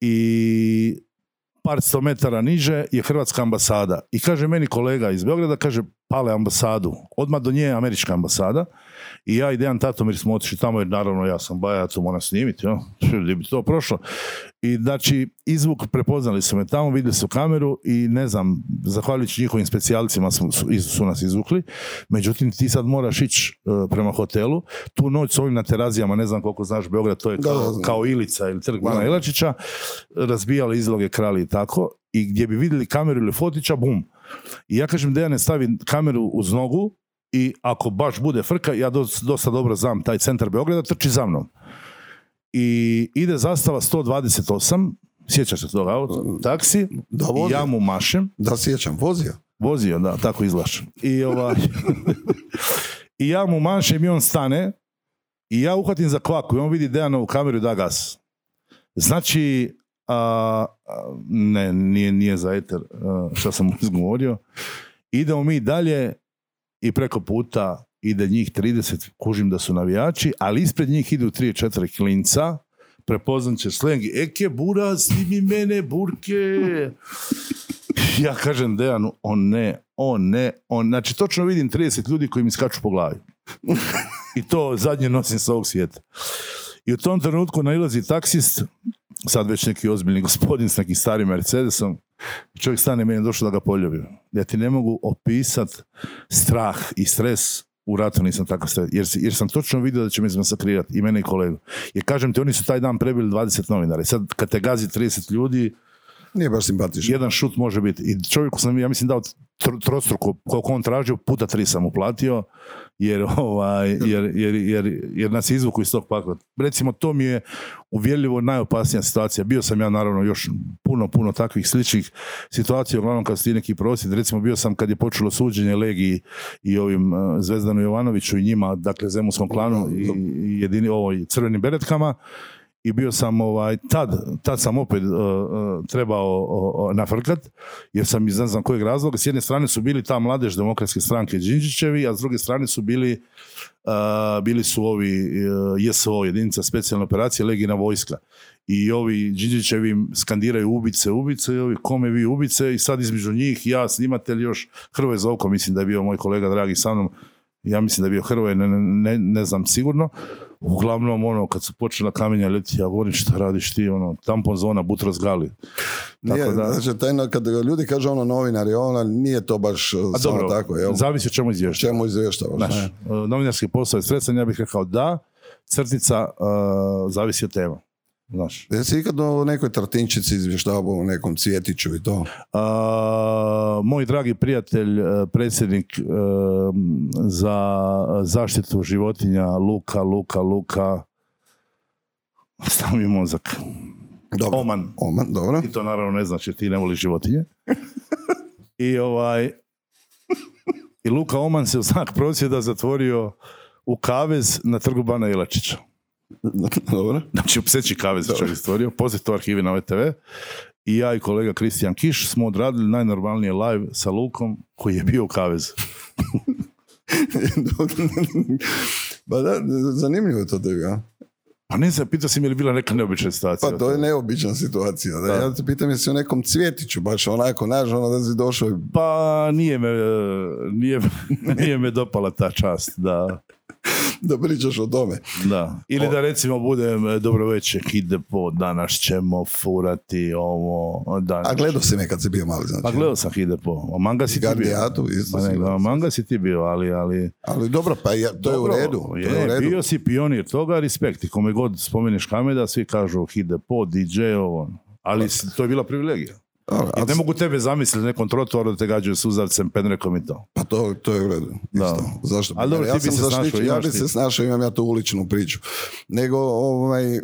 i par sto metara niže je Hrvatska ambasada. I kaže meni kolega iz Beograda, kaže, pale ambasadu. Odmah do nje je američka ambasada. I ja i Dejan Tatomir smo otišli tamo, jer naravno ja sam baja, ja to moram snimiti, gdje bi to prošlo. I znači, izvuk prepoznali su me tamo, vidjeli su kameru i ne znam, zahvaljujući njihovim specijalcima su, su, nas izvukli. Međutim, ti sad moraš ići e, prema hotelu. Tu noć s ovim na terazijama, ne znam koliko znaš Beograd, to je Da, kao, da, kao Ilica ili trg Bana Da. Jelačića, razbijali izloge krali i tako. I gdje bi vidjeli kameru ili fotića, bum. I ja kažem, Dejane, stavi kameru uz nogu i ako baš bude frka, ja dos- dosta dobro znam taj centar Beograda, trči za mnom. I ide zastava 128, sjećaš se toga auta, taksi, Da, i ja mu mašem, Da, sjećam, vozio. vozio, da, tako izlaš. I, ovaj, I ja mu mašem i on stane i ja uhvatim za kvaku i on vidi Dejanovu kameru i da gas. Znači, a, ne, nije, nije za eter a, što sam mu izgovorio. Idemo mi dalje i preko puta ide njih 30, kužim da su navijači, ali ispred njih idu 3-4 klinca, prepoznat će sleng, eke bura, snimi mene, burke. Ja kažem Dejanu, on ne, on ne, on, znači točno vidim 30 ljudi koji mi skaču po glavi. I to zadnje nosim s ovog svijeta. I u tom trenutku nailazi taksist, sad već neki ozbiljni gospodin s nekim starim Mercedesom, čovjek stane meni je došao da ga poljubim. Ja ti ne mogu opisat strah i stres u ratu nisam tako stres, jer, jer sam točno vidio da će me izmasakrirati i mene i kolegu. Jer kažem ti, oni su taj dan prebili 20 novinara. I sad kad te gazi 30 ljudi, Nije baš simpatično. jedan šut može biti. I čovjeku sam, ja mislim, dao tro- trostruku, koliko on tražio, puta tri sam uplatio, jer, ovaj, jer, jer, jer, jer nas izvuku iz tog pakla. Recimo, to mi je uvjerljivo najopasnija situacija. Bio sam ja, naravno, još puno, puno takvih sličnih situacija, uglavnom kad su neki prosvjed. Recimo, bio sam kad je počelo suđenje Legiji i ovim uh, Zvezdanu Jovanoviću i njima, dakle, Zemunskom klanu i, i jedini, ovoj crvenim beretkama i bio sam ovaj, tad, tad sam opet uh, trebao uh, nafrkat, jer sam iz ne znam kojeg razloga, s jedne strane su bili ta mladež demokratske stranke Đinđićevi, a s druge strane su bili uh, bili su ovi JSO, jedinica specijalne operacije, legina vojska. I ovi Đinđićevi skandiraju ubice, ubice, i ovi kome vi ubice i sad između njih ja, snimatelj još Hrvoje Zovko, mislim da je bio moj kolega dragi sa mnom, ja mislim da je bio Hrvoje, ne, ne, ne znam sigurno. Uglavnom, ono, kad su počela kamenja leti, ja govorim šta radiš ti, ono, tampon zona, butros gali. Tako Nije, da- znači, taj, kad ljudi kažu ono novinari, ono, nije to baš A samo dobro, tako, jel? zavisi o čemu izvješća. Čemu izvještavaš? Znaš, ne? e, novinarski posao je stresan, ja bih rekao da, crtica, e, zavisi od tema. Znaš. Jesi ikad o nekoj trtinčici izvještavao o nekom cvjetiću i to? A, moj dragi prijatelj, e, predsjednik e, za zaštitu životinja, Luka, Luka, Luka, stavi mi mozak. Dobro. Oman. Oman, dobro. I to naravno ne znači ti ne voliš životinje. I ovaj i Luka Oman se u znak prosvjeda zatvorio u kavez na trgu Bana Ilačića. dobro. Znači u pseći kavez se čovjek stvorio, poslije to arhivi na VTV. I ja i kolega Kristijan Kiš smo odradili najnormalnije live sa Lukom koji je bio u kavezu. pa da, zanimljivo je to tebi, a? Pa ne znam, pitao si mi je li bila neka neobična situacija. Pa to je neobična situacija. Da. Da. Ja te pitam jesi u nekom cvjetiću, baš onako, znaš, ono da si došao i Pa nije me, nije, me- nije me dopala ta čast, da. da pričaš o tome. Da. Ili da recimo budem e, dobro večer, ide po, danas ćemo furati ovo, danas. A gledao si me kad si bio mali, znači. Pa gledao sam ide po. Manga si ti bio. Isto Ma si ne, manga si ti bio, ali, ali... Ali dobro, pa ja, to je u Dobro, redu. To Je, je u redu. bio si pionir toga, respekt. I kome god spomeniš Hameda, svi kažu ide po, DJ, ovo. Ali si- to je bila privilegija. Dobro, I a ne mogu tebe zamisliti nekom trotoaru da te gađaju suzavcem, penrekom i to. Pa to, to je u redu. Da. Isto. Zašto? Ali dobro, ja ti bi se snašao, ja bi se snašao, imam ja tu uličnu priču. Nego, ovaj, e,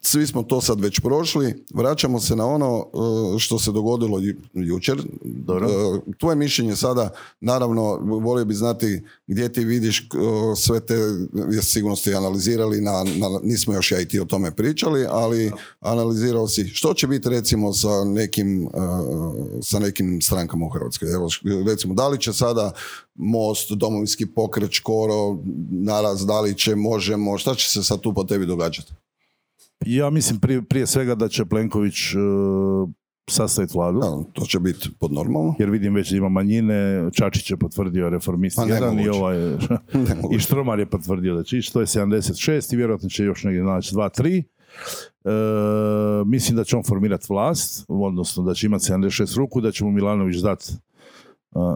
svi smo to sad već prošli. Vraćamo se na ono e, što se dogodilo ju- jučer. Dobro. E, Tvoje mišljenje sada, naravno, volio bi znati gdje ti vidiš e, sve te, sigurno ste analizirali, na, na- nismo još ja i ti o tome pričali, ali analizirao si što će biti recimo sa nekim, sa nekim strankama u Hrvatskoj. Evo, recimo, da li će sada Most, Domovinski pokret, Škoro, naraz, da li će, možemo, šta će se sad tu po tebi događati? Ja mislim prije, prije svega da će Plenković uh, sastaviti vladu. Da, to će biti pod normalno. Jer vidim već da ima manjine, Čačić je potvrdio reformist Pa 1 i ovaj i Štromar je potvrdio da će ići, to je 76 i vjerojatno će još negdje naći 2-3. E, mislim da će on formirati vlast, odnosno da će imati 76 ruku, da će mu Milanović dati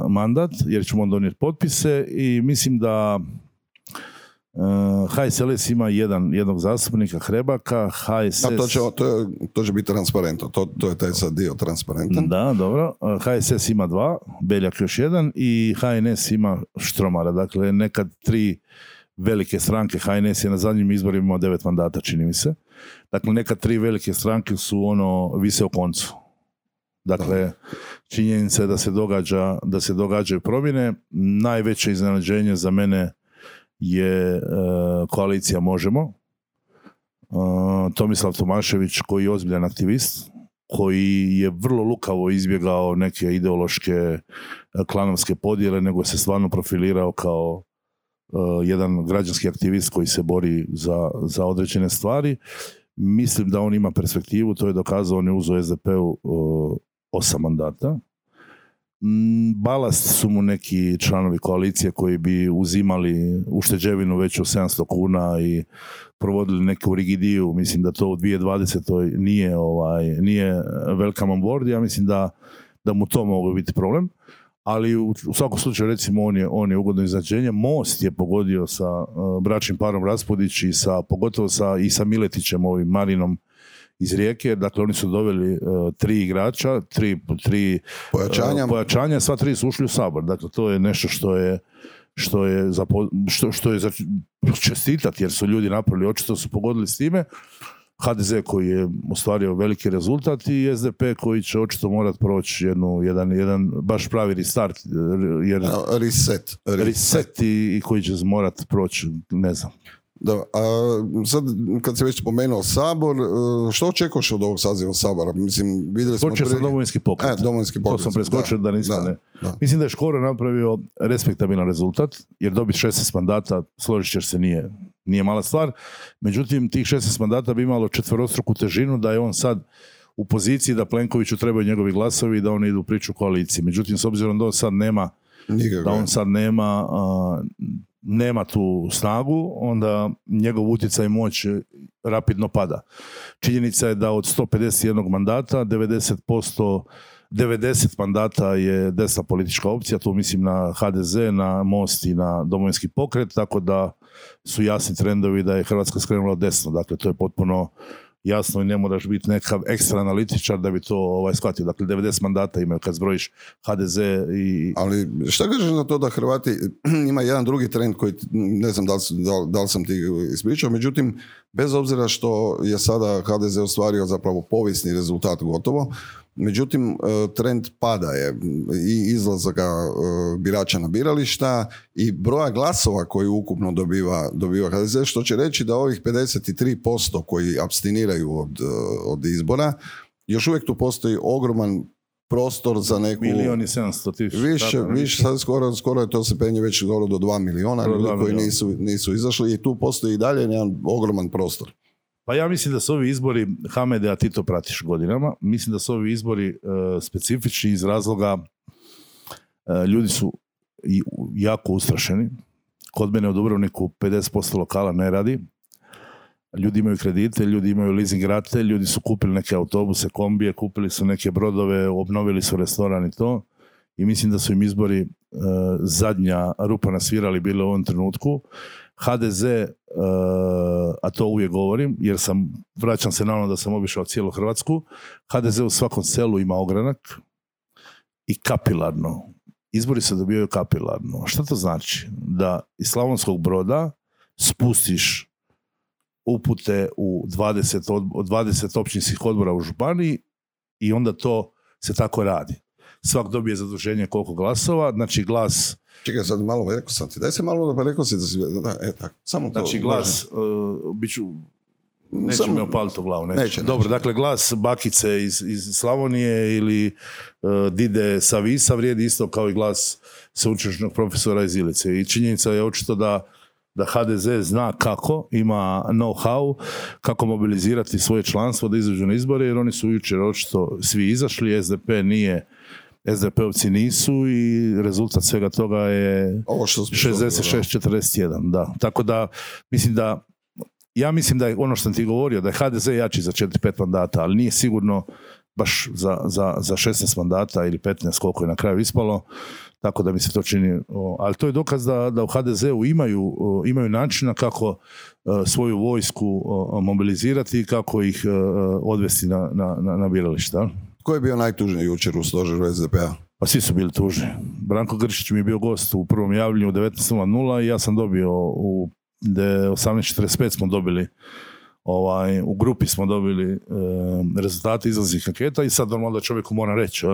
mandat, jer će mu on donijeti potpise i mislim da e, HSLS ima jedan, jednog zastupnika Hrebaka, HSS... A to će, to, je, to će biti transparentno. To, to je taj sad dio transparentan. Da, dobro. HSS ima dva, Beljak još jedan i HNS ima Štromara. Dakle, nekad tri velike stranke. HNS je na zadnjim izborima imao devet mandata, čini mi se. Dakle, nekad tri velike stranke su ono vise o koncu. Dakle, činjenica je da se događa, da se događaju promjene. Najveće iznenađenje za mene je e, koalicija Možemo. E, Tomislav Tomašević koji je ozbiljan aktivist, koji je vrlo lukavo izbjegao neke ideološke e, klanovske podjele, nego se stvarno profilirao kao jedan građanski aktivist koji se bori za, za određene stvari. Mislim da on ima perspektivu, to je dokazao, on je uzeo SDP-u osam mandata. Mm, balast su mu neki članovi koalicije koji bi uzimali ušteđevinu već od 700 kuna i provodili neku rigidiju, mislim da to u 2020. nije, ovaj, nije welcome on board, ja mislim da, da mu to mogu biti problem, ali u, u svakom slučaju recimo on je, on je ugodno izrađenje. Most je pogodio sa uh, bračnim parom Raspudić i sa, pogotovo sa, i sa Miletićem, ovim Marinom iz Rijeke, dakle oni su doveli uh, tri igrača, tri, tri Pojačanja. uh, pojačanja, sva tri su ušli u sabor. Dakle, to je nešto što je što je za, što, što je za čestitati jer su ljudi napravili, očito su pogodili s time. HDZ koji je ostvario veliki rezultat i SDP koji će očito morat proći jednu, jedan, jedan baš pravi restart jer A, Reset. reset i, i koji će morat proći, ne znam. Da, a sad kad si već spomenuo Sabor, e, što očekuješ od ovog saziva Sabora? Mislim, vidjeli smo... Sam prije- domovinski pokret. E, Domovinski To pokret. sam preskočio da, nisam da, ne. da. Mislim da je Škoro napravio respektabilan rezultat, jer dobiti 16 mandata, složit ćeš se, nije, nije mala stvar. Međutim, tih 16 mandata bi imalo četverostruku težinu da je on sad u poziciji da Plenkoviću trebaju njegovi glasovi i da oni idu u priču koaliciji. Međutim, s obzirom da on sad nema Nikako. da on sad nema a, nema tu snagu, onda njegov utjecaj i moć rapidno pada. Činjenica je da od 151 mandata 90% 90 mandata je desna politička opcija, tu mislim na HDZ, na Most i na Domovinski pokret, tako da su jasni trendovi da je Hrvatska skrenula desno. Dakle, to je potpuno jasno i ne moraš biti nekav ekstra analitičar da bi to ovaj, shvatio. Dakle, 90 mandata imaju kad zbrojiš HDZ i Ali šta kažeš na to da Hrvati ima jedan drugi trend koji ne znam da, li- da li sam ti ispričao, međutim bez obzira što je sada HDZ ostvario zapravo povijesni rezultat gotovo, međutim e, trend pada je i izlazaka e, birača na birališta i broja glasova koji ukupno dobiva, dobiva HDZ, što će reći da ovih 53% koji abstiniraju od, e, od izbora, još uvijek tu postoji ogroman prostor za neku... Milion i 700 tisuća. Više, Tako, više, sad skoro, skoro je to se penje već skoro do 2 miliona ljudi koji nisu, nisu izašli i tu postoji i dalje jedan ogroman prostor. Pa ja mislim da su ovi izbori, Hamede, a ti to pratiš godinama, mislim da su ovi izbori e, specifični iz razloga e, ljudi su i, jako ustrašeni. Kod mene u Dubrovniku 50% lokala ne radi. Ljudi imaju kredite, ljudi imaju leasing rate, ljudi su kupili neke autobuse, kombije, kupili su neke brodove, obnovili su restoran i to. I mislim da su im izbori e, zadnja rupa na svirali bile u ovom trenutku. HDZ, e, a to uvijek govorim, jer sam, vraćam se na ono da sam obišao cijelu Hrvatsku, HDZ u svakom selu ima ogranak i kapilarno. Izbori se dobijaju kapilarno. Šta to znači? Da iz Slavonskog broda spustiš upute u 20, od, od 20 općinskih odbora u županiji i onda to se tako radi. Svak dobije zaduženje koliko glasova, znači glas Čekaj, sad malo, rekao sam ti, daj se malo, pa rekao si da si, da, e, tako, samo to. Znači glas, uh, bit ću, neće Samo- me opaliti u glavu. Neće. Neće, Dobro, neće. dakle glas Bakice iz, iz Slavonije ili uh, Dide sa Visa vrijedi isto kao i glas sveučilišnog profesora iz Ilice. I činjenica je očito da da HDZ zna kako, ima know-how, kako mobilizirati svoje članstvo da izađu na izbore, jer oni su jučer očito svi izašli, SDP nije, SDP-ovci nisu i rezultat svega toga je Ovo što smo čuli, da. 66-41, da. Tako da, mislim da, ja mislim da je ono što sam ti govorio, da je HDZ jači za 4-5 mandata, ali nije sigurno baš za, za, za 16 mandata ili 15 koliko je na kraju ispalo, tako da mi se to čini, ali to je dokaz da, da u HDZ-u imaju, imaju načina kako e, svoju vojsku mobilizirati i kako ih e, odvesti na, na, na, birališta. jel? Ko je bio najtužniji jučer u stožeru SDP-a? Pa svi su bili tužni. Branko Gršić mi je bio gost u prvom javljanju u 19.00 i ja sam dobio u de- 18.45 smo dobili ovaj, u grupi smo dobili e, rezultate izlaznih anketa i sad normalno da čovjeku mora reći,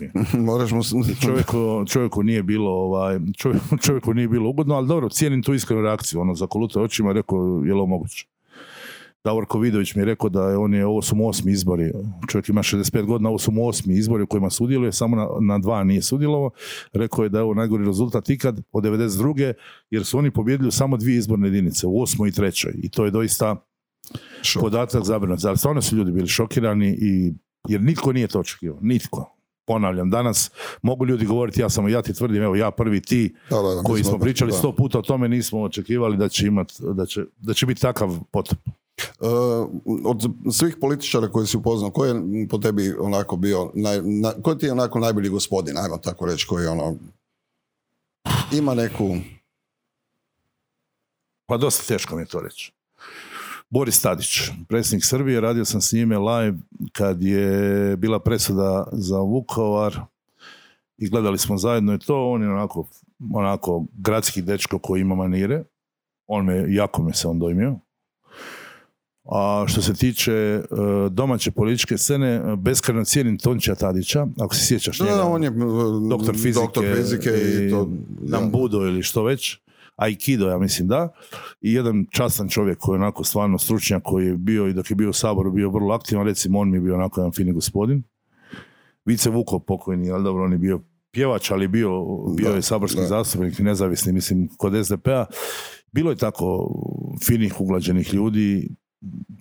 je. Moraš mu... Čovjeku, čovjeku nije bilo ovaj, čovjeku, čovjeku nije bilo ugodno, ali dobro, cijenim tu iskrenu reakciju, ono, zakolutao očima, rekao, je li ovo moguće? Davorko Vidović mi je rekao da je on je, ovo su mu osmi izbori, čovjek ima 65 godina, ovo su mu osmi izbori u kojima sudjeluje, samo na, na dva nije sudjelovao. Rekao je da je ovo najgori rezultat ikad od 92. jer su oni pobjedili samo dvije izborne jedinice, u osmoj i trećoj. I to je doista Šok. podatak zabrinut. Ali stvarno su ljudi bili šokirani i jer nitko nije to očekivao. Nitko. Ponavljam, danas mogu ljudi govoriti ja sam ja ti tvrdim, evo ja prvi ti Da, da, koji smo- pričali da. sto puta o tome nismo očekivali da će imat, da će, da će biti takav potop. Uh, od svih političara koji si upoznao, ko je po tebi onako bio, naj, na, ko ti je onako najbolji gospodin, ajmo tako reći, koji ono, ima neku, Pa dosta teško mi je to reći. Boris Tadić, predsjednik Srbije, radio sam s njime live kad je bila presuda za Vukovar i gledali smo zajedno i to, on je onako, onako gradski dečko koji ima manire, on me, jako me se on dojmio. A što se tiče e, domaće političke scene, e, beskrajno cijenim Tončija Tadića, ako se sjećaš njega. da, on je doktor fizike, doktor fizike i, to, da. Nambudo ili što već, Aikido ja mislim da, i jedan častan čovjek koji je onako stvarno stručnjak koji je bio i dok je bio u Saboru bio vrlo aktivan, recimo on mi je bio onako jedan fini gospodin. Vice Vuko pokojni, ali dobro, on je bio pjevač, ali bio, bio Da, je saborski da. zastupnik, nezavisni, mislim, kod SDP-a. Bilo je tako finih, uglađenih ljudi,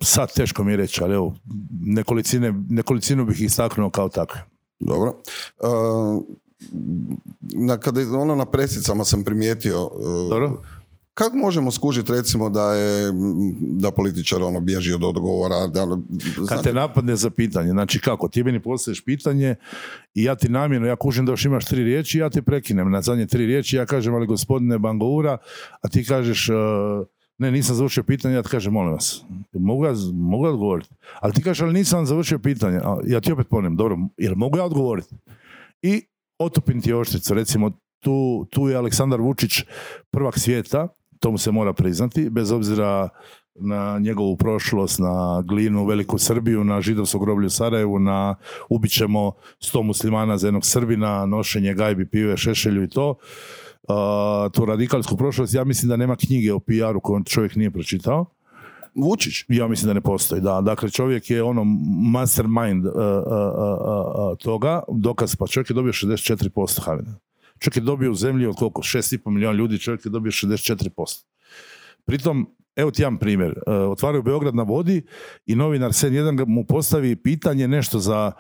sad teško mi je reći, ali evo, nekolicine, nekolicinu bih istaknuo kao takve. Dobro. Uh, na, kada, ono na presicama sam primijetio, uh, Dobro? kako možemo skužiti recimo da je da političar ono bježi od odgovora, da, Kad znate, te napadne za pitanje, znači kako, ti meni postavиш pitanje i ja ti namjerno, ja kužim da još imaš tri riječi, ja te prekinem na zadnje tri riječi, ja kažem, ali gospodine Bangoura, a ti kažeš, uh, ne, nisam završio pitanje, ja ti kažem, molim vas, mogu ja, mogu ja odgovoriti? Ali ti kažeš, ali nisam završio pitanje, a ja ti opet ponem, dobro, jel mogu ja odgovoriti? I otopim ti oštricu, recimo, tu, tu je Aleksandar Vučić prvak svijeta, to mu se mora priznati, bez obzira na njegovu prošlost, na glinu Veliku Srbiju, na židovsko groblje u Sarajevu, na ubićemo sto muslimana za jednog Srbina, nošenje gajbi, pive, šešelju i to. Uh, tu radikalsku prošlost, ja mislim da nema knjige o PR-u koju čovjek nije pročitao. Vučić. Ja mislim da ne postoji, da. Dakle, čovjek je ono mastermind uh, uh, uh, toga. Dokaz, pa čovjek je dobio 64% Havina. Čovjek je dobio u zemlji od koliko? 6,5 milijuna ljudi, čovjek je dobio 64%. Pritom, evo ti jedan primjer. Uh, otvaraju Beograd na vodi i novinar Sen1 ga- mu postavi pitanje nešto za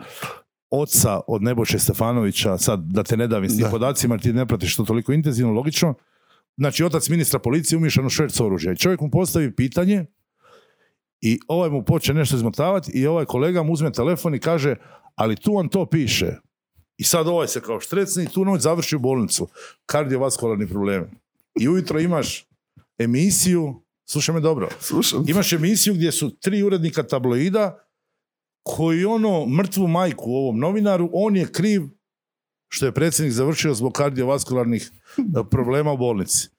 oca od Neboše Stefanovića, sad da te ne davim s tim Da. podacima, jer ti ne pratiš to toliko intenzivno, logično. Znači, otac ministra policije umješan u šverc oružja. I čovjek mu postavi pitanje i ovaj mu počne nešto izmotavati i ovaj kolega mu uzme telefon i kaže, ali tu on to piše. I sad ovaj se kao štrecni i tu noć završi u bolnicu. Kardiovaskularni problemi. I ujutro imaš emisiju, slušaj me dobro, Slušam. imaš emisiju gdje su tri urednika tabloida koji ono mrtvu majku ovom novinaru, on je kriv što je predsjednik završio zbog kardiovaskularnih e, problema u bolnici.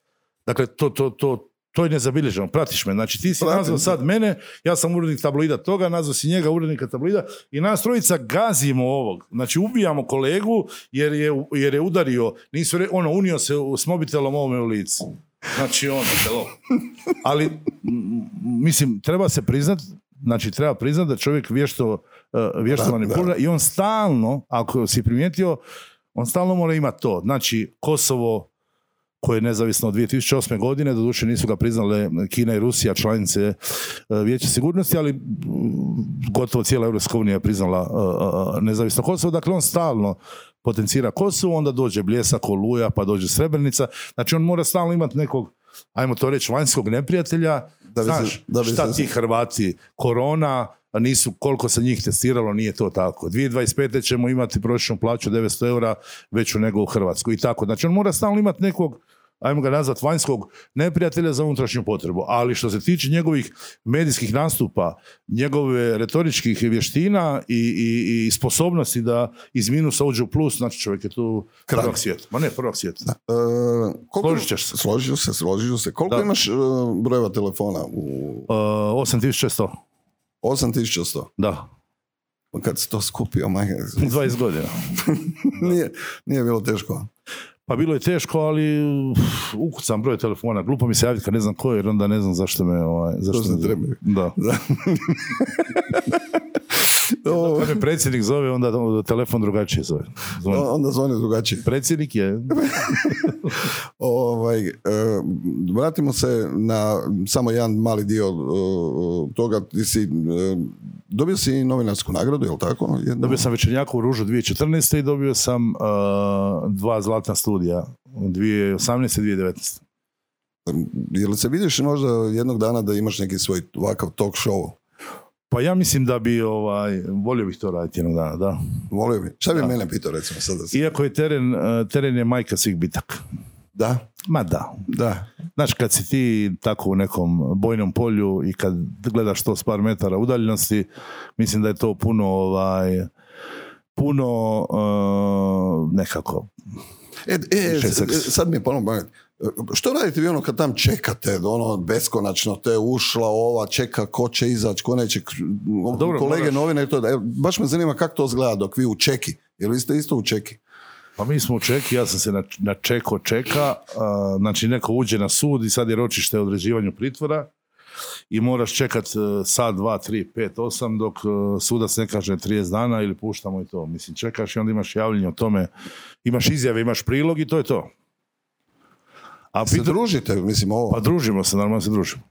Dakle, to, to, to, to je nezabilježeno. Pratiš me. Znači, ti si Pratim. nazvao sad mene, ja sam urednik tabloida toga, nazvao si njega urednika tabloida i nas trojica gazimo ovog. Znači, ubijamo kolegu jer je, jer je udario, nisu re, ono, unio se s mobitelom ovome u licu. Znači, ono, telo. Ali, m, mislim, treba se priznat, znači, treba priznat da čovjek vješto, uh, vješto manipulira i on stalno, ako si primijetio, on stalno mora imati to. Znači, Kosovo, koje je nezavisno od 2008. godine, doduše nisu ga priznale Kina i Rusija, članice e, Vijeća sigurnosti, ali gotovo cijela Europska unija je priznala e, e, nezavisno Kosovo, dakle on stalno potencira Kosovo, onda dođe Bljesak, Oluja, pa dođe Srebrenica, znači on mora stalno imati nekog, ajmo to reći, vanjskog neprijatelja, Da bi se- znaš, da bi šta se- ti Hrvati, korona, a nisu, koliko se njih testiralo, nije to tako. 2025. ćemo imati prosječnu plaću 900 eura veću nego u Hrvatskoj i tako. Znači on mora stalno imati nekog, ajmo ga nazvati vanjskog neprijatelja za unutrašnju potrebu. Ali što se tiče njegovih medijskih nastupa, njegove retoričkih vještina i, i, i sposobnosti da iz minusa uđe u plus, znači čovjek je tu Kralj. prvak svijeta. Ma ne, prvak svijeta. E, koliko- Složit ćeš se. Složit ću se, složit ću se. Koliko Da. imaš e, brojeva telefona? U Uh, 8100, 8100. da, Kad si to skupio, majke, 20 godina. nije, nije bilo teško. Pa bilo je teško, ali ukucam broj telefona. Glupo mi se javiti kad ne znam ko je, jer onda ne znam zašto me... Ovaj, zašto me trebaju. Da. O, Kad me predsjednik zove, onda telefon drugačije zove. Zvoni. onda zvoni drugačije. Predsjednik je... Ovaj, e, vratimo se na samo jedan mali dio e, toga. Ti si e, dobio si novinarsku nagradu, je li tako? Jednu? Dobio sam Večernjakovu ružu 2014. i dobio sam uh, dva zlatna studija 2018. i 2019. Je li se vidiš možda jednog dana da imaš neki svoj ovakav talk show? Pa ja mislim da bi, ovaj, volio bih to raditi jednog dana, da. Volio bi. Šta bi mene pitao recimo sada? Iako je teren, uh, teren je majka svih bitaka. Da? Ma da. Da. Znaš, kad si ti tako u nekom bojnom polju i kad gledaš to s par metara udaljenosti, mislim da je to puno, ovaj, puno uh, nekako E, e, seks. sad mi je ponovno što radite vi ono kad tam čekate, ono beskonačno te ušla ova, čeka ko će izaći, ko neće, dobro, kolege moraš- novine to, da, baš me zanima kako to izgleda dok vi u čeki, jel vi ste isto u čeki? Pa mi smo u čeki, ja sam se na, na čeko čeka, a, znači neko uđe na sud i sad je ročište određivanju pritvora i moraš čekat e, sat, dva, tri, pet, osam dok e, sudac ne kaže 30 dana ili puštamo i to. Mislim, čekaš i onda imaš javljenje o tome, imaš izjave, imaš prilog i to je to. A Se pita- družite, mislim ovo. pa družimo se, normalno se družimo.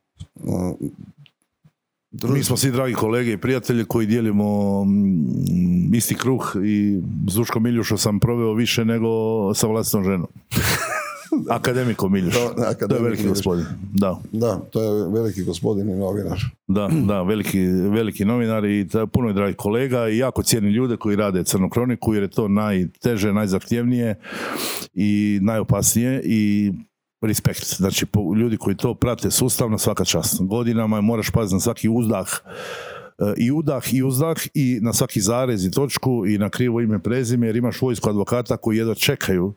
Mi smo svi dragi kolege i prijatelji koji dijelimo mm, isti kruh i s Duškom Miljušom sam proveo više nego sa vlastitom ženom. Akademikom Miljuš. To- To je akademik veliki Miljuš. gospodin. Da, Da, to je veliki gospodin i novinar. da, da, veliki, veliki novinar i ta- puno je dragih kolega i jako cijenim ljude koji rade crnu kroniku jer je to najteže, najzahtjevnije i najopasnije i respekt. Znači, ljudi koji to prate sustavno svaka čast. Godinama moraš paziti na svaki uzdah e, i udah i uzdah i na svaki zarez i točku i na krivo ime prezime jer imaš vojsku advokata koji jedva čekaju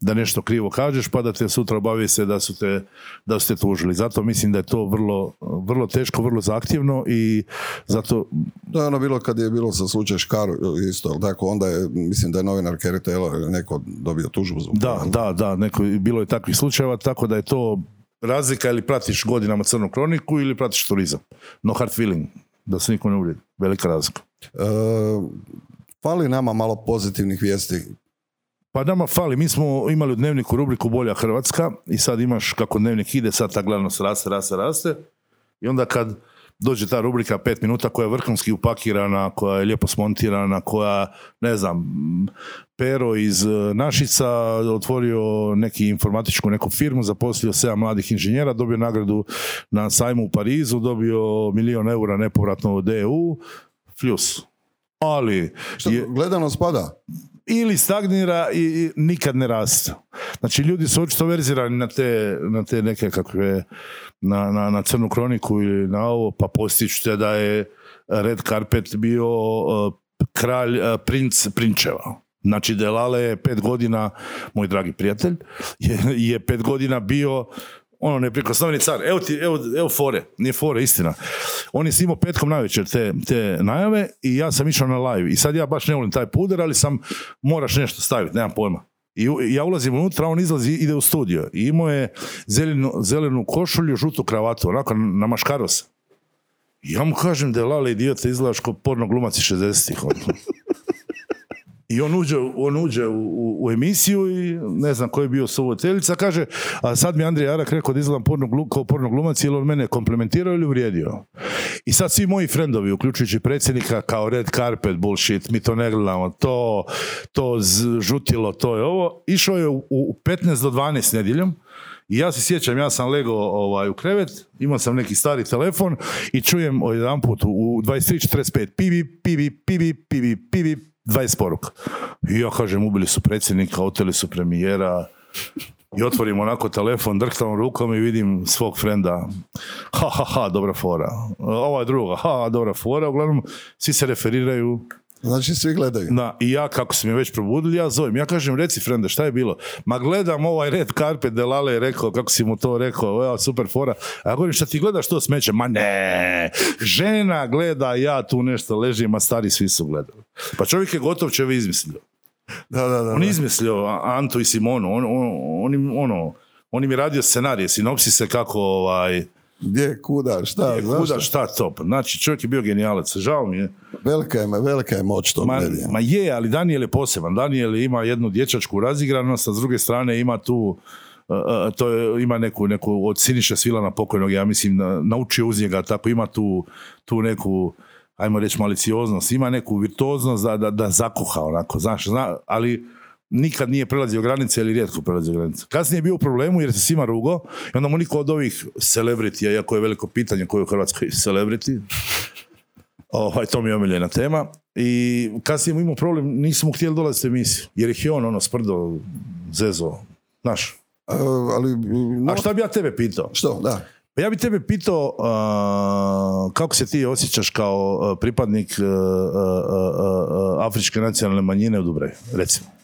da nešto krivo kažeš pa da te sutra obavi se da su te, da su te tužili. Zato mislim da je to vrlo, vrlo teško, vrlo zahtjevno i zato To je ono bilo kad je bilo sa slučaj Škaru isto, tako, onda je, mislim da je novinar Kerry Taylor neko dobio tužbu zbog Da, da, da, neko, bilo je takvih slučajeva, tako da je to razlika ili pratiš godinama crnu kroniku ili pratiš turizam. No hard feeling, da se niko ne uvrijedi. Velika razlika. E, fali nama malo pozitivnih vijesti. Pa nama fali, mi smo imali u dnevniku rubriku Bolja Hrvatska i sad imaš kako dnevnik ide, sad ta gledanost raste, raste, raste i onda kad dođe ta rubrika pet minuta koja je vrhunski upakirana, koja je lijepo smontirana, koja, ne znam, Pero iz e, Našica otvorio neki informatičku neku firmu, zaposlio sedam mladih inženjera, dobio nagradu na sajmu u Parizu, dobio milion eura nepovratno od EU, fljus. Ali, Što, je, Gledanost pada? Ili stagnira i, nikad ne raste. Znači ljudi su očito verzirani na te, na te neke kakve, na, na, na crnu kroniku ili na ovo, pa postiću te da je Red Carpet bio uh, kralj, uh, princ prinčeva. Znači Delale je pet godina, moj dragi prijatelj, je, je pet godina bio ono neprikosnoveni car. Evo ti, evo, evo fore, nije fore, istina. On je snimao petkom navečer te, te najave i ja sam išao na live. I sad ja baš ne volim taj puder, ali sam, moraš nešto staviti, nemam pojma. I ja ulazim unutra, on izlazi, ide u studio. I imao je zelenu, zelenu košulju, žutu kravatu, onako namaškaro se. I ja mu kažem da je Lale idiote izgledaš kao porno glumac iz 60-ih. I on uđe, on uđe u, u, u emisiju i ne znam ko je bio suvoteljica, kaže, a sad mi Andrija Jarak rekao da izgledam porno, glu- kao porno glumac, je li on mene komplementirao ili uvrijedio? I sad svi moji frendovi, uključujući predsjednika, kao red carpet bullshit, mi to ne gledamo, to, to žutilo, to je ovo. Išao je u, u 15 do 12 nedjeljom, i ja se sjećam, ja sam legao ovaj, u krevet, imao sam neki stari telefon i čujem jedan put u 23.45 pibi, pibi, pibi, pibi, pibi, 20 poruka. I ja kažem, ubili su predsjednika, oteli su premijera, i otvorim onako telefon, drhtam rukom i vidim svog frenda. Ha, ha, ha, dobra fora. Ova je druga, ha, dobra fora. Uglavnom, svi se referiraju Znači svi gledaju. na, i ja kako su me već probudili, ja zovem. Ja kažem, reci frende, šta je bilo? Ma gledam ovaj red carpet, Delale je rekao, kako si mu to rekao, evo, super fora. A ja govorim, šta ti gledaš to smeće? Ma ne, žena gleda, ja tu nešto ležim, a stari svi su gledali. Pa čovjek je gotov čovjek izmislio. Da, da, da. On je izmislio A- Antu i Simonu, on, on, on, ono, on im je radio scenarije, sinopsise kako ovaj, Gdje, kuda, šta, je, znaš kuda, šta? šta to. Znači, čovjek je bio genijalac, žao mi je. Velika je, velika je moć tog Ma, medija. ma je, ali Daniel je poseban. Daniel ima jednu dječačku razigranost, a s druge strane ima tu uh, uh, to je, ima neku, neku od Siniša Svilana pokojnog, ja mislim, na- naučio uz njega, tako ima tu, tu neku ajmo reći, malicioznost, ima neku virtuoznost da, da, da zakuha onako, znaš, zna, ali nikad nije prelazio granice ili rijetko prelazio granice. Kasnije je bio u problemu jer se svima rugo i onda mu niko od ovih celebritija, iako je veliko pitanje koji je u Hrvatskoj celebrity, ovaj, to mi je omiljena tema. I kasnije mu imao problem, nismo mu htjeli dolaziti u emisiju, jer ih je on ono sprdo, zezo, znaš. A, ali, no, A šta bi ja tebe pitao? što, da. Pa ja bi tebe pitao kako se ti osjećaš kao pripadnik afričke nacionalne manjine u Dubravi, recimo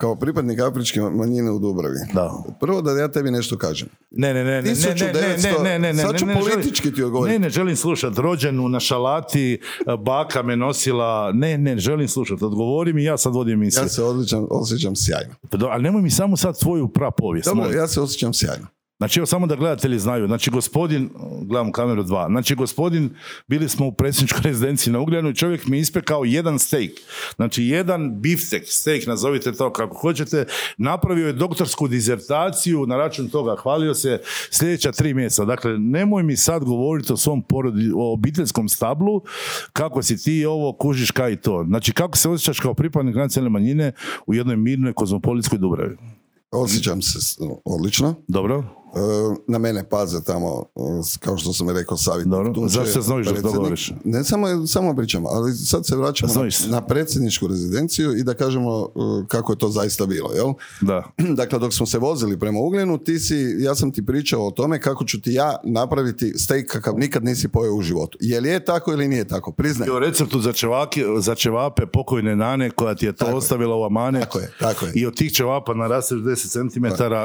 kao pripadnik afričke manjine u Dubravi. Da. Prvo da ja tebi nešto kažem. Ne, ne, ne, ne, 1900... ne, ne, ne, ne, ne, Sad ne, ne, politički ti odgovoriti. Ne, ne, želim slušat. Rođenu na šalati, baka me nosila. Ne, ne, želim slušati. Odgovorim i ja sad vodim misli. Ja se odličan, osjećam sjajno. Do, ali nemoj mi samo sad svoju prapovijest. Dobro, ja se osjećam sjajno. Znači, evo samo da gledatelji znaju. Znači, gospodin, gledam kameru dva, znači, gospodin, bili smo u predsjedničkoj rezidenciji na Ugljanu i čovjek mi ispekao jedan steak. Znači, jedan biftek, steak, nazovite to kako hoćete, napravio je doktorsku dizertaciju na račun toga, hvalio se sljedeća tri mjeseca. Dakle, nemoj mi sad govoriti o svom porodi, o obiteljskom stablu, kako si ti ovo, kužiš kaj i to. Znači, kako se osjećaš kao pripadnik nacionalne manjine u jednoj mirnoj kozmopolitskoj Dubravi? Osjećam se odlično. Dobro? Na mene paze tamo, kao što sam rekao, savjetnik. Dobro. Zašto se znojiš govoriš? Ne, samo, samo pričamo, ali sad se vraćamo na, na predsjedničku rezidenciju i da kažemo e, kako je to zaista bilo, jel? Da. Dakle, dok smo se vozili prema Ugljenu, ti si, ja sam ti pričao o tome kako ću ti ja napraviti steak kakav nikad nisi pojeo u životu. Je li je tako ili nije tako? Priznaj. I o receptu za, čevake, za čevape pokojne nane koja ti je to Tako je. ostavila u amanet. Tako je, tako je. I od tih čevapa narasteš 10 cm,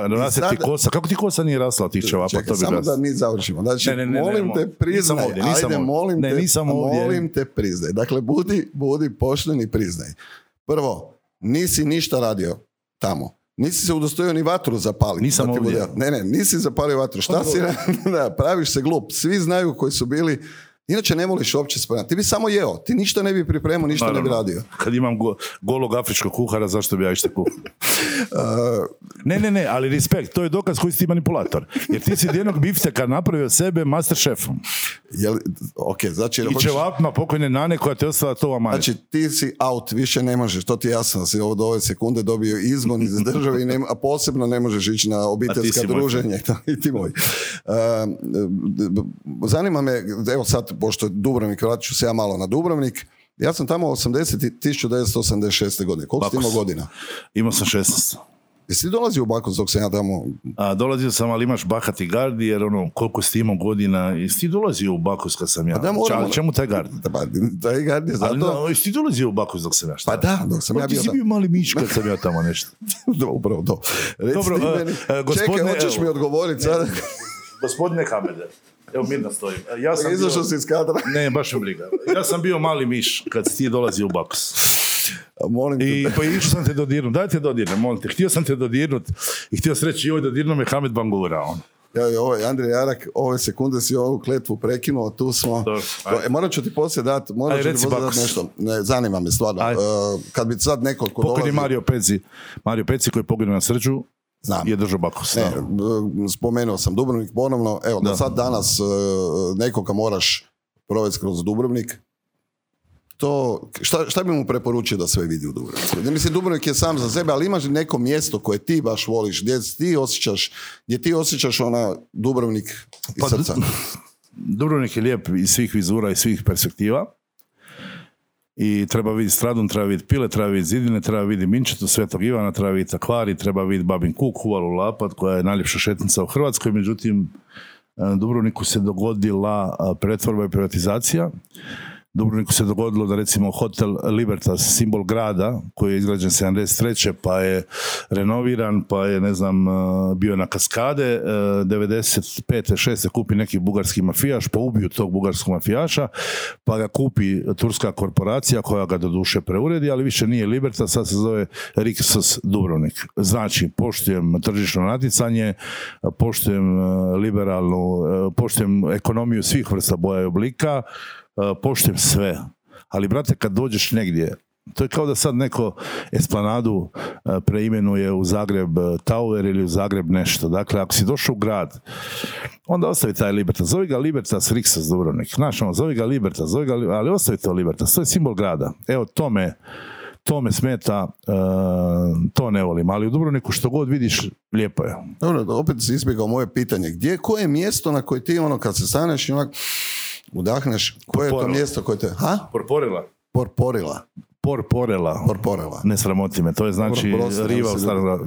naraste ti sada- kosa. Kako ti kosa nije rasla od tih? Čekaj, to bi samo raslo. da mi završimo. Znači, Ne, ne, ne, molim te, priznaj. nisam ovdje, nisam Ajde, ovdje. molim Ne, te, nisam ovdje. molim te, priznaj. Dakle, budi, budi pošten i priznaj. Prvo, nisi ništa radio tamo. Nisi se udostojio ni vatru zapaliti. Nisam ovdje. bude- Ne, ne, nisi zapalio vatru. Šta si da, praviš se glup. Svi znaju koji su bili Inače ne voliš uopće spremati. Ti bi samo jeo. Ti ništa ne bi pripremao, ništa ne bi Naravno. radio. Kad imam go, golog afričkog kuhara, zašto bi ja išta kuhao? Ne, ne, ne, ali respekt, to je dokaz koji si ti manipulator. Jer ti si jednog bifteka napravio sebe master šefom. Je li, ok, znači, I hoćeš- čevapima pokojne nane koja te ostala to amanet. Znači ti si out, više ne možeš, to ti je jasno si od ove sekunde dobio izgon iz države, i nema- a posebno ne možeš ići na obiteljska druženja i ti moj. Um, zanima me, evo sad, pošto je Dubrovnik, vratit ću se ja malo na Dubrovnik, ja sam tamo 80, i- 1986. godine. Koliko si Bakos. imao godina? Imao sam 16. Jesi ti dolazio u Bakos dok sam ja tamo... A, dolazio sam, ali imaš bahati gardi, jer ono, koliko si ti imao godina, jesi ti dolazio u Bakos kad sam ja? da, moram- Ča- čemu taj gard? Pa, taj gard je Ali, zato... no, jesi ti dolazio u Bakos dok sam ja šta? Pa da, dok sam Pa ja ti bio si tamo. bio mali miš kad sam ja tamo nešto. Da, Upravo to. Reci Dobro, ti e, meni- e, gospodine, Čekaj, hoćeš evo. mi odgovoriti sad? Gospodine Hamede, evo mirno stojim. E, Ja sam Izašao si iz kadra. Ne, baš me briga. Ja sam bio mali miš kad si ti dolazio u Bakos. Molim te, I pa išao sam te dodirnut. Daj te dodirne, molim te. Htio sam te dodirnut i htio sam reći, joj, dodirnuo me Hamed Bangura. On. Ja, i ovaj Andrej Jarak, ove sekunde si ovu kletvu prekinuo, tu smo. Dobro, ajde. E, morat ću ti poslije dati, morat Ajde, ću ti poslije dati nešto. Ne, zanima me stvarno. E, kad bi sad neko ko Pokojni dolazi... Mario Peci. Mario Peci koji je poginuo na srđu Znam. je držao Bakos. Ne, e, spomenuo sam Dubrovnik ponovno. Evo, da, Da. sad danas e, nekoga moraš provesti kroz Dubrovnik. To, šta, šta bi mu preporučio da sve vidi u Dubrovniku? Ja Mislim, Dubrovnik je sam za sebe, ali imaš neko mjesto koje ti baš voliš, gdje ti osjećaš, gdje ti osjećaš ona Dubrovnik iz Pa, srca? Dubrovnik je lijep iz svih vizura i svih perspektiva. I treba vidjeti Stradun, treba vidjeti Pile, treba vidjeti Zidine, treba vidjeti Minčetu, Svetog Ivana, treba vidjeti Akvari, treba vidjeti Babin Kuk, Uvalu Lapat, koja je najljepša šetnica u Hrvatskoj. Međutim, e, Dubrovniku se dogodila a, pretvorba i privatizacija. Dubrovniku se dogodilo da recimo hotel Libertas, simbol grada, koji je izgrađen 73. pa je renoviran, pa je ne znam, uh, bio na kaskade, uh, 95. 6. kupi neki bugarski mafijaš, pa ubiju tog bugarskog mafijaša, pa ga kupi turska korporacija koja ga doduše preuredi, ali više nije Libertas, sad se zove Rixos Dubrovnik. Znači, poštujem tržišno natjecanje, poštujem uh, liberalnu, poštujem ekonomiju svih vrsta boja i oblika, poštujem sve. Ali, brate, kad dođeš negdje To je kao da sad neko Esplanadu e, preimenuje u Zagreb e, Tower ili u Zagreb nešto. Dakle, ako si došao u grad, onda ostavi taj Libertas. Zovi ga Libertas Rixos Dubrovnik. Znaš, ono, zovi ga Libertas, zovi ga, ali ostavi to Libertas. To je simbol grada. Evo, to me, to me smeta, e, to ne volim. Ali u Dubrovniku što god vidiš, lijepo je. Dobro, opet si izbjegao moje pitanje. Gdje, koje je mjesto na koje ti ono kad se staneš i udahneš, koje je to mjesto koje te... Ha? Porporila. Porporila. Porporela. Porporela. Ne sramoti me, to je znači prosti, riva u starom.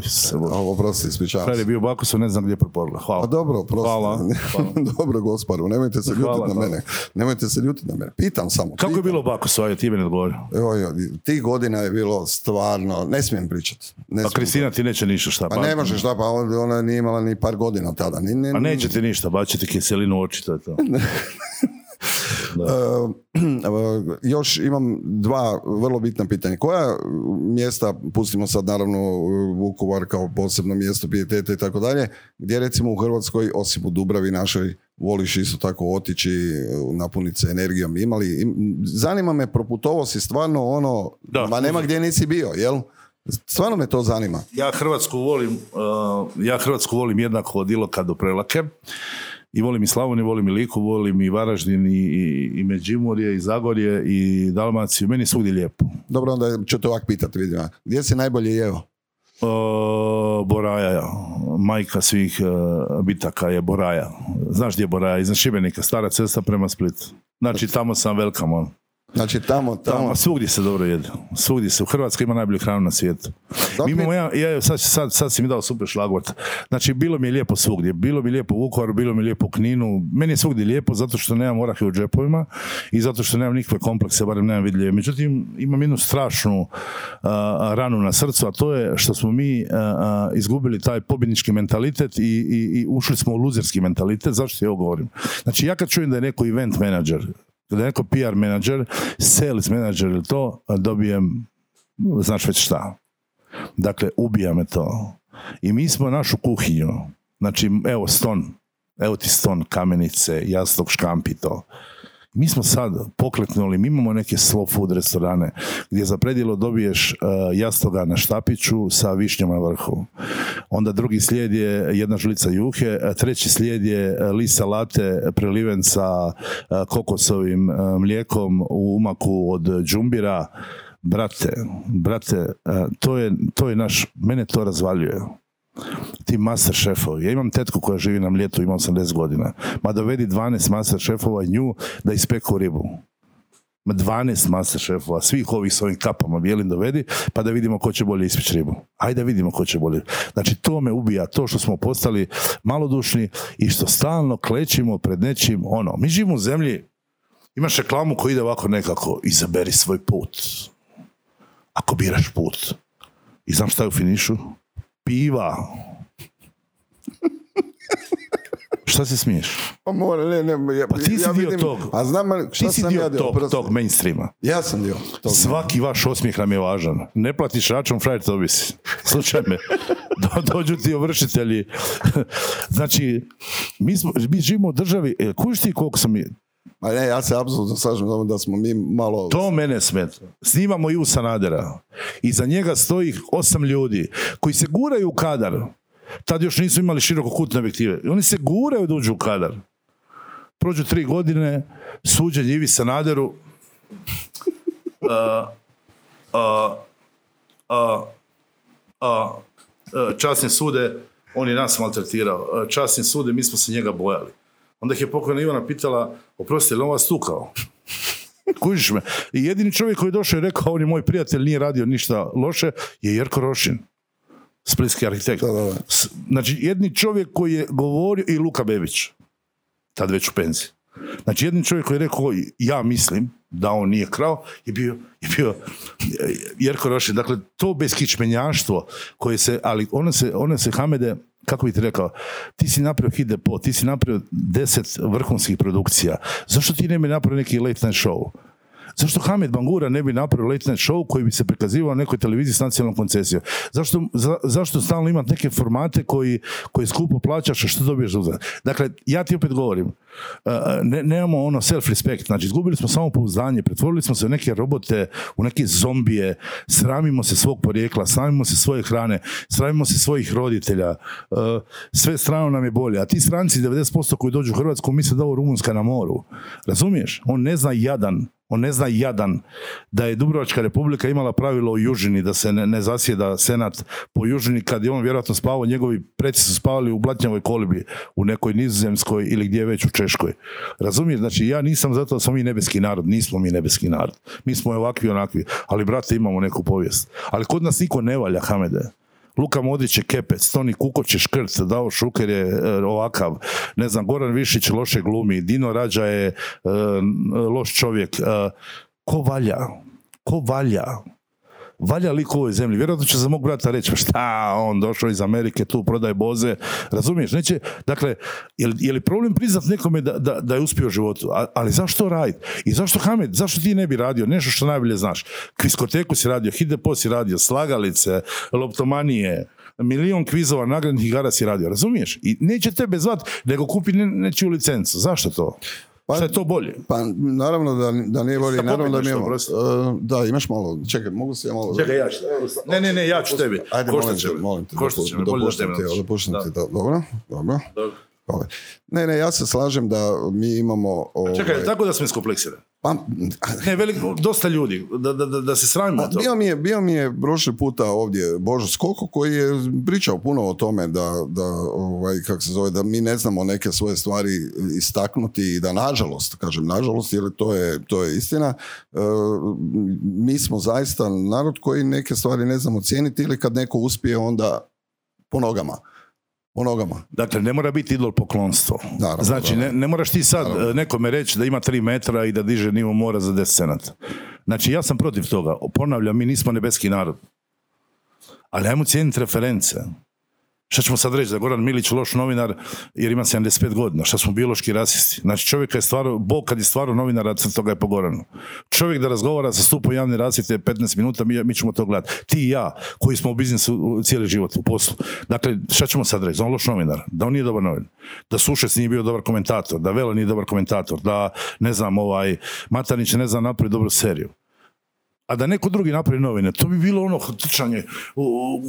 Ovo, prosti, ispričavam se. je bio u Bakusu, ne znam gdje je Porporela. Hvala. Pa dobro, prosti. Hvala. dobro, gospodu, nemojte se ljutiti na mene. Nemojte se ljutiti na mene. Pitam samo. Kako je pitam. bilo u Bakusu, ajde ti meni odgovori. Evo, evo, tih godina je bilo stvarno, ne smijem pričati. Ne Pa. Kristina ti neće ništa šta. Pa ne možeš, da, pa on- ona nije imala ni par godina tada. Ni, ni, Pa neće ti ništa, baći ti kiselinu u oči, to je to. Uh, još imam dva vrlo bitna pitanja. Koja mjesta, pustimo sad naravno Vukovar kao posebno mjesto pijeteta i tako dalje, gdje recimo u Hrvatskoj, osim u Dubravi našoj, voliš isto tako otići, napuniti se energijom. Imali, im- zanima me, proputovo si stvarno ono, Da. ma nema gdje nisi bio, jel? Stvarno me to zanima. Ja Hrvatsku volim, uh, ja Hrvatsku volim jednako od Iloka do Prelake. I volim i Slavoniju, volim i Liku, volim i Varaždin, i, i, Međimurje, i Zagorje, i Dalmaciju. Meni je svugdje lijepo. Dobro, onda ću te ovak pitati, vidim. Gdje si najbolje jeo? Uh, Boraja, majka svih uh, bitaka je Boraja. Znaš gdje je Boraja? Iza Šibenika, stara cesta prema Splitu. Znači tamo sam velkam on. Znači tamo, tamo, Tamo, svugdje se dobro jede. Svugdje se. U Hrvatskoj ima najbolju hranu na svijetu. Mi imamo ja, ja, sad, sad, sad si mi dao super šlagvort. Znači, bilo mi je lijepo svugdje. Bilo mi je lijepo u Vukovaru, bilo mi je lijepo u Kninu. Meni je svugdje lijepo zato što nemam orahe u džepovima i zato što nemam nikakve komplekse, barem nemam vidljive. Međutim, imam jednu strašnu a, ranu na srcu, a to je što smo mi a, izgubili taj pobjednički mentalitet i, i, i ušli smo u luzerski mentalitet. Zašto ja ovo govorim? Znači, ja kad čujem da je neko event menadžer, da neko PR menadžer, sales menadžer ili to, dobijem, znaš već šta. Dakle, ubija me to. I mi smo našu kuhinju, znači, evo ston, evo ti ston, kamenice, jastok, škampi, to. Mi smo sad pokletnuli, mi imamo neke slow food restorane gdje za predjelo dobiješ uh, jastoga na štapiću sa višnjom na vrhu. Onda drugi slijed je jedna žlica juhe, a treći slijed je uh, list salate preliven sa kokosovim mlijekom u umaku od džumbira. Brate, brate, to je, to je naš, mene to razvaljuje ti master šefovi. Ja imam tetku koja živi na mljetu, ima 80 godina. Ma dovedi 12 master šefova nju da ispeku ribu. Ma 12 master šefova, svih ovih s ovim kapama bijelim dovedi, pa da vidimo ko će bolje ispeći ribu. Ajde da vidimo ko će bolje. Znači to me ubija, to što smo postali malodušni i što stalno klećimo pred nečim, ono, mi živimo u zemlji, imaš reklamu koja ide ovako nekako, izaberi svoj put. Ako biraš put. I znam šta je u finišu? Piva. Šta se smiješ? Pa mora, ne, ne, ja, Pa ti si ja dio vidim- tog. A znam, šta Ti si sam dio ja dio? tog, Prosto- tog mainstreama. Ja sam dio tog. Svaki vaš osmijeh nam je važan. Ne platiš račun, frajer to ovisi. Slušaj me. Do, dođu ti ovršitelji. znači, mi, smo, mi živimo u državi, e, kužiš ti koliko sam... Ma ne, ja se apsolutno slažem da smo mi malo... To mene smeta. Snimamo Ivu Sanadera. Iza njega stoji osam ljudi koji se guraju u kadar. Tad još nisu imali široko kutne objektive. I oni se guraju da uđu u kadar. Prođu tri godine, suđenje Ivi Sanaderu. A, a, a, časni sude, on je nas maltretirao. A, Časni sude, mi smo se njega bojali. Onda ih je pokojna Ivana pitala, oprosti, je li on vas tukao? Kužiš me. I jedini čovjek koji je došao i rekao, on je moj prijatelj, nije radio ništa loše, je Jerko Rošin. Splitski arhitekt. Da, da, da. Znači, jedni čovjek koji je govorio, i Luka Bebić, tad već u penziji. Znači, jedni čovjek koji je rekao, ja mislim da on nije krao, je bio, je bio Jerko Rošin. Dakle, to beskičmenjaštvo koje se, ali ono se, ono se Hamede, kako bi ti rekao, ti si napravio Hit Depot, ti si napravio deset vrhunskih produkcija. Zašto ti ne bi napravio neki late night show? Zašto Hamed Bangura ne bi napravio late night show koji bi se prikazivao na nekoj televiziji s nacionalnom koncesijom? Zašto, za- zašto stalno imati neke formate koji, koji skupo plaćaš, a što dobiješ za uzvrat? Dakle, ja ti opet govorim, ne, nemamo ono self-respect, znači izgubili smo samopouzdanje, pretvorili smo se u neke robote, u neke zombije, sramimo se svog porijekla, sramimo se svoje hrane, sramimo se svojih roditelja, sve strano nam je bolje, a ti stranci 90% koji dođu u Hrvatsku misle da ovo Rumunjska na moru. Razumiješ? On ne zna jadan on ne zna jadan da je Dubrovačka republika imala pravilo o južini, da se ne, ne zasjeda senat po južini kad je on vjerojatno spavao, njegovi preci su spavali u blatnjavoj kolibi u nekoj nizozemskoj ili gdje već u Češkoj. Razumiješ? Znači ja nisam zato da smo mi nebeski narod, nismo mi nebeski narod. Mi smo ovakvi onakvi, ali brate imamo neku povijest. Ali kod nas niko ne valja, Hamede. Luka Modrić je kepec, Toni Kukoć je škrt, Davo Šuker je e, ovakav, ne znam, Goran Višić loše glumi, Dino Rađa je e, loš čovjek. E, ko valja? Ko valja? Valja lik u ovoj zemlji. Vjerojatno će za mog brata reći, pa šta, on došao iz Amerike, tu prodaje boze. Razumiješ? Neće, dakle, je li, je li problem priznat nekome da, da, da je uspio u životu? Ali zašto raditi? I zašto Hamed, zašto ti ne bi radio nešto što najbolje znaš? Kviskoteku si radio, Hidepo si radio, slagalice, loptomanije, milion kvizova nagradnih igara si radio, razumiješ? I neće tebe zvat, nego kupi ne, nečiju licencu. Zašto to? Pa- Šta je to bolje? Pa naravno da, da nije bolje, naravno da nije bolje. E, da, imaš malo, čekaj, mogu se ja malo... ja ću. Ne, ne, ne, ja ću tebi. Ajde, molim će te, me. molim te, Koštat će me, dopu- bolje da tebi dopuštam ti, da, dobro, dobro. Dobro. Ne, ne, ja se slažem da mi imamo... Čekaj, ovaj, tako da smo iskompleksirani. Pa, Ne, velik, dosta ljudi, da, da, da, da se sramimo Pa, to. bio mi, je, bio mi je prošli puta ovdje Božo Skoko koji je pričao puno o tome da, da ovaj, kako se zove, da mi ne znamo neke svoje stvari istaknuti i da nažalost, kažem nažalost, jer to je, to je istina, e, mi smo zaista narod koji neke stvari ne znamo cijeniti ili kad neko uspije onda po nogama. Po nogama. Dakle, ne mora biti idol poklonstvo. Naravno, znači, ne, ne moraš ti sad Naravno. e, nekome reći da ima 3 metra i da diže nivo mora za 10 senata. Znači, ja sam protiv toga. Ponavljam, mi nismo nebeski narod. Ali ajmo cijeniti reference. Šta ćemo sad reći da Goran Milić loš novinar jer ima 75 godina? Šta smo biološki rasisti? Znači čovjek je stvarno, Bog kad je stvarno novinara, crto ga je po Goranu. Čovjek da razgovara sa stupom javne rasvjete 15 minuta, mi, mi ćemo to gledati. Ti i ja, koji smo u biznisu cijeli život, u poslu. Dakle, šta ćemo sad reći? Da on loš novinar, da on nije dobar novinar, da Sušec nije bio dobar komentator, da Vela nije dobar komentator, da, ne znam, ovaj, Matanić ne zna napraviti dobru seriju a da neko drugi napravi novine, to bi bilo ono trčanje, u,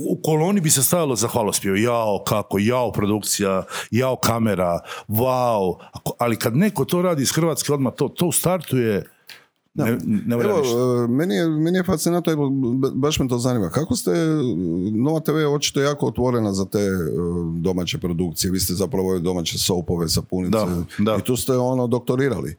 u- koloni bi se stajalo za hvalospjev, jao kako, jao produkcija, jao kamera, wow, ali kad neko to radi iz Hrvatske odmah, to, to u startu je, ne, ne Evo, ništa. e, meni je, meni je fascinantno, baš me to zanima. Kako ste, Nova TV je očito jako otvorena za te e, domaće produkcije. Vi ste zapravo domaće sopove, sapunice. Da, da. I tu ste ono doktorirali.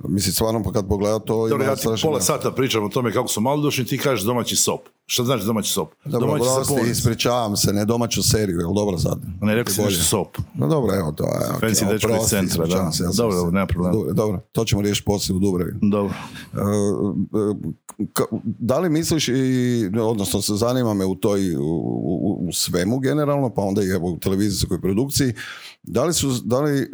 Mislim, stvarno, pa kad pogleda to... Dobro, ja ti pola sata pričam o tome kako su malodušni, ti kažeš domaći sop. Šta znači domaći sop? Dobro, domaći sapunica. ispričavam se, ne domaću seriju, jel dobro sad? Ne, rekao si nešto sop. No dobro, evo to. je, ok, Fancy dečko iz centra, da. se, ja Dobro, se- dobro, nema problema. Dobro, dobro, to ćemo riješiti poslije u Dubravi. Dobro. E, e, ka- da li misliš i, odnosno se zanima me u toj, u, u- u svemu generalno, pa onda i evo u televizijskoj produkciji, da li su, da li e,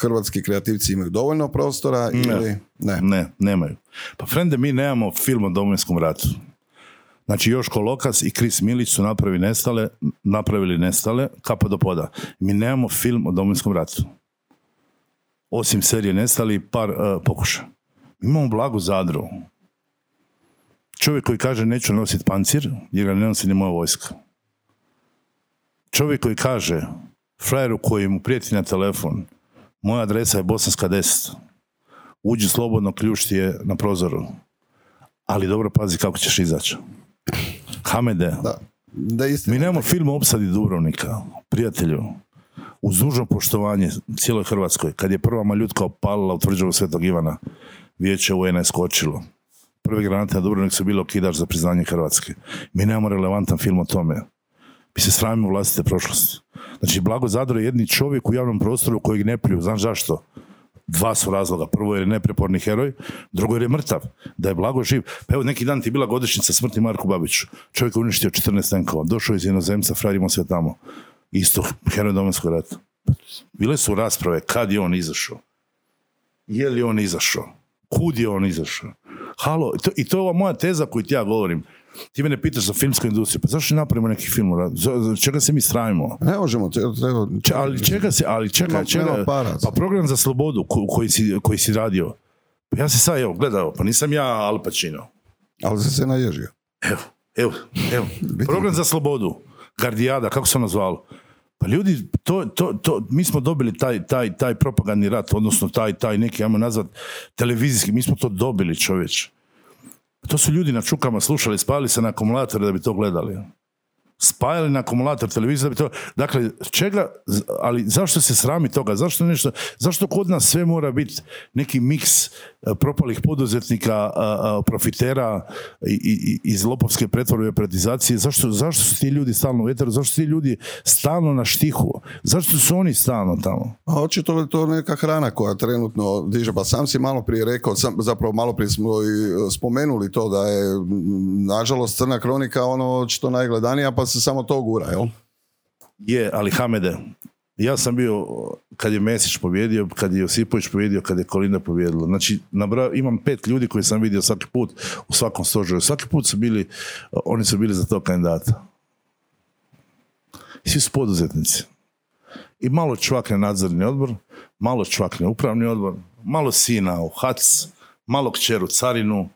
hrvatski kreativci imaju dovoljno prostora ili ne? Ne, nemaju. Pa frende, mi nemamo film o domovinskom ratu. Znači Joško Lokas i Kris Milić su napravili nestale, napravili nestale, kapa do poda. Mi nemamo film o domovinskom ratu. Osim serije Nestali i par uh, pokuša. Mi imamo Blagu Zadru. Čovjek koji kaže neću nositi pancir, jer ga ne nosi ni moja vojska. Čovjek koji kaže frajeru koji mu prijeti na telefon, moja adresa je Bosanska 10 uđi slobodno, ključ ti je na prozoru. Ali dobro pazi kako ćeš izaći. Hamede, Da. Da istina. mi nemamo film o opsadi Dubrovnika, prijatelju, uz dužno poštovanje cijeloj Hrvatskoj, kad je prva maljutka opalila u tvrđavu Svetog Ivana, vijeće UN je skočilo. Prve granate na Dubrovnik su bilo kidač za priznanje Hrvatske. Mi nemamo relevantan film o tome. Mi se sramimo vlastite prošlosti. Znači, Blago Zadro je jedni čovjek u javnom prostoru kojeg ne pljuju. Znaš zašto? Dva su razloga. Prvo je nepreporni heroj, drugo jer je mrtav. Da je Blago živ. Pa evo, neki dan ti je bila godišnjica smrti Marku Babiću. Čovjek je uništio 14 tenkova. Došao iz inozemca, frajer imao sve tamo. Isto, heroj Domovinskog rata. Bile su rasprave kad je on izašao. Je li on izašao? Kud je on izašao? halo, to, i to je ova moja teza koju ti ja govorim. Ti mene pitaš za filmsku industriju, pa zašto ne napravimo neki film? Za, za čega se mi stravimo? Ne možemo, treba... Če- ali čega se, ali Nema- čega, pa program za slobodu ko- koji si, koji si radio, pa ja se sad, evo, gledao, pa nisam ja Al Pacino. Ali se se naježio. Evo, evo, evo. Program za slobodu, Gardijada, kako se ono zvalo? Pa ljudi, to, to, to, mi smo dobili taj, taj, taj propagandni rat, odnosno taj, taj neki, ajmo nazvat, televizijski, mi smo to dobili čovječ. To su ljudi na čukama slušali, spali se na akumulatore da bi to gledali. Spajali na akumulator televizor da bi to... Dakle, čega, ali zašto se srami toga? Zašto nešto, zašto kod nas sve mora biti neki miks e, propalih poduzetnika, profitera iz lopovske pretvorbe privatizacije? Zašto, zašto su ti ljudi stalno u eteru? Zašto su ti ljudi stalno na štihu? Zašto su oni stalno tamo? A očito je to neka hrana koja trenutno diže. Pa sam si malo prije rekao, sam, zapravo malo prije smo i e, spomenuli to da je, nažalost, Crna kronika ono očito najgledanija, pa se samo to gura, jel? Je, ali Hamede, ja sam bio, kad je Mesić pobjedio, kad je Josipović pobjedio, kad je Kolinda pobjedila. Znači, nabra, imam pet ljudi koji sam vidio svaki put u svakom stožeru. Svaki put su bili, oni su bili za tog kandidata. Svi su poduzetnici. I malo čvakne nadzorni odbor, malo čvakne upravni odbor, malo sina u HAC, malo kćeru carinu,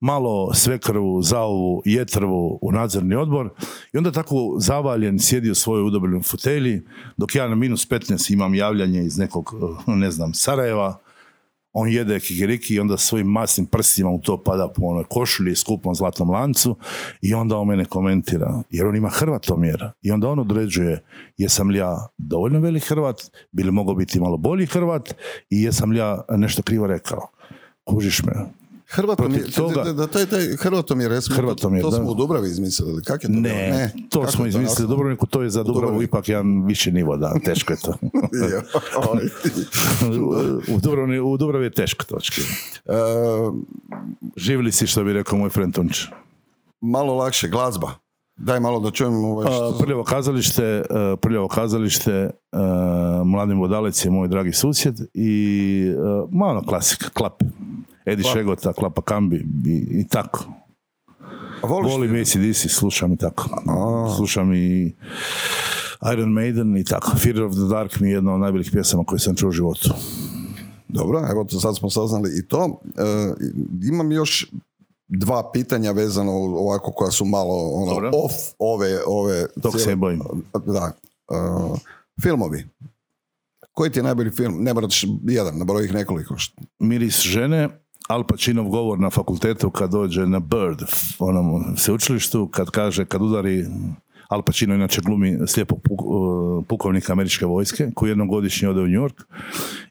malo svekrvu, zaovu, jetrvu u nadzorni odbor i onda tako zavaljen sjedi u svojoj udobnoj fotelji, dok ja na minus 15 imam javljanje iz nekog, eh, ne znam, Sarajeva, on jede kikiriki i onda svojim masnim prstima u to pada po onoj košulji i skupom zlatnom lancu i onda on mene komentira, jer on ima hrvatomjer i onda on određuje jesam li ja dovoljno velik Hrvat, bi li mogao biti malo bolji Hrvat i jesam li ja nešto krivo rekao. Kužiš me. Hrvatomir, Protiv toga- da, da, taj, taj Hrvatomir, jesmo, Hrvatomir, to, to da. smo u Dubravi izmislili, kak je to? Ne, bilo? to smo je izmislili nastalo? Dubrovniku, to je za Dubravu ipak jedan viši nivo, da, teško je to. U, Dubrovni, u Dubravi je teško točki. E, Živili si, što bi rekao moj friend Tunč. malo lakše, glazba. Daj malo da čujem ovaj što... Prljavo kazalište, e, Prljavo kazalište, e, Mladen Vodalec je moj dragi susjed i e, malo klasika, klap. Edi Šegota, Klapa Kambi i, i tako. A voliš Volim? ACDC, slušam i tako. Slušam i Iron Maiden i tako. Fear of the Dark mi je jedna od najboljih pjesama koje sam čuo u životu. Dobro, evo to sad smo saznali i to. E, imam još dva pitanja vezano ovako koja su malo ono, off ove, ove Tog se cijele- bojim. Da. E, filmovi. Koji ti je najbolji film? Ne moraš jedan, nabroj ih nekoliko. Miris žene, Al Pacinov govor na fakultetu kad dođe na Bird, onom sveučilištu, kad kaže, kad udari Al Pacino inače glumi slijepog uh, pukovnika američke vojske koji jednom godišnje ode u New York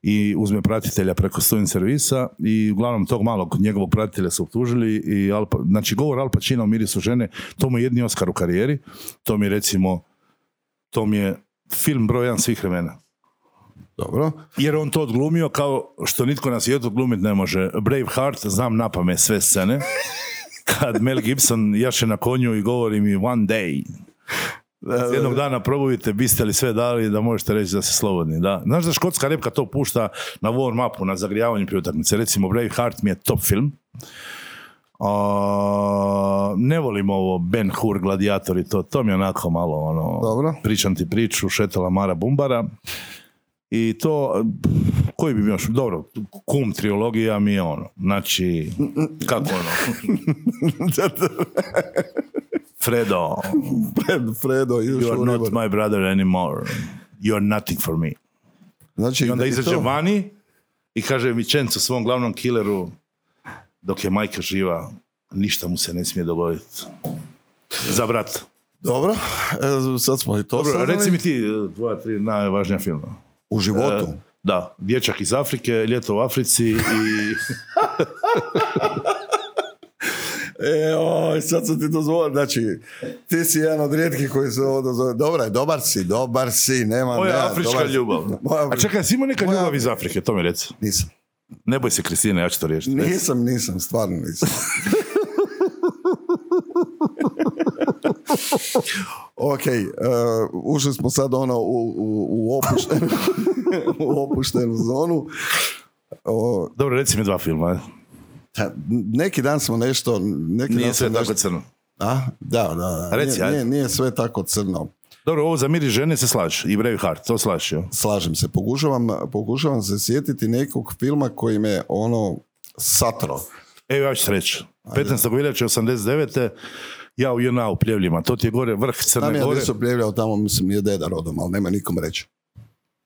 i uzme pratitelja preko student servisa i uglavnom tog malog njegovog pratitelja su optužili i Al, Pa- znači govor Al Pacino o mirisu žene, to mu je jedni Oscar u karijeri, to mi je recimo to mi je film broj jedan svih vremena. Dobro. Jer on to odglumio kao što nitko na svijetu glumit ne može. Braveheart, znam na pamet sve scene. Kad Mel Gibson jaše na konju i govori mi one day. Jednog dana probujte, biste li sve dali da možete reći da ste slobodni. Da. Znaš da škotska repka to pušta na warm upu, na zagrijavanju prije utakmice. Recimo Braveheart mi je top film. A, ne volim ovo Ben Hur gladijator i to, to mi je onako malo ono, Dobro. pričam ti priču, šetala Mara Bumbara i to, koji bi još, dobro, kum trilogija mi je ono, znači, kako ono, Fredo, Fred, Fredo, you, are not my brother anymore, you are nothing for me. Znači, I onda izađe vani i kaže Vičencu svom glavnom killeru, dok je majka živa, ništa mu se ne smije dogoditi. Za brat. Dobro, e, sad smo i to Dobro, saznali. reci mi ti e, tvoja tri najvažnija filma. U životu. E, Da, Dječak iz Afrike, Ljeto u Africi i... E, oj, sad sam ti dozvolio, znači, ti si jedan od rijetkih koji se ovo dozvolio. Dobro je, dobar si, dobar si, nema... Moja nema, afrička dobar ljubav. Moja, A čekaj, si imao neka Moja- ljubav iz Afrike, to mi reci. Nisam, Ne boj se, Kristina, ja ću to riješiti. nisam, nisam, stvarno nisam. ok, uh, ušli smo sad ono u, u, u, opuštenu, u opuštenu zonu. O, Dobro, reci mi dva filma. ajde. Ha, Neki dan smo nešto... Neki Nije dan sve smo tako nešto- crno. A? Da, da, da. Reci, nije, nije, nije sve tako crno. Dobro, ovo za mir i žene se slaže. I Braveheart, to slažeš, jel? Slažem se. Pokušavam, pokušavam se sjetiti nekog filma koji me ono satro. Evo ja ću reći. 15. veljače 89. Ja u JNA u Pljevljima. To ti je gore vrh Tam Crne ja Gore. pljevljao tamo, mislim, nije deda rodom, ali nema nikom reći.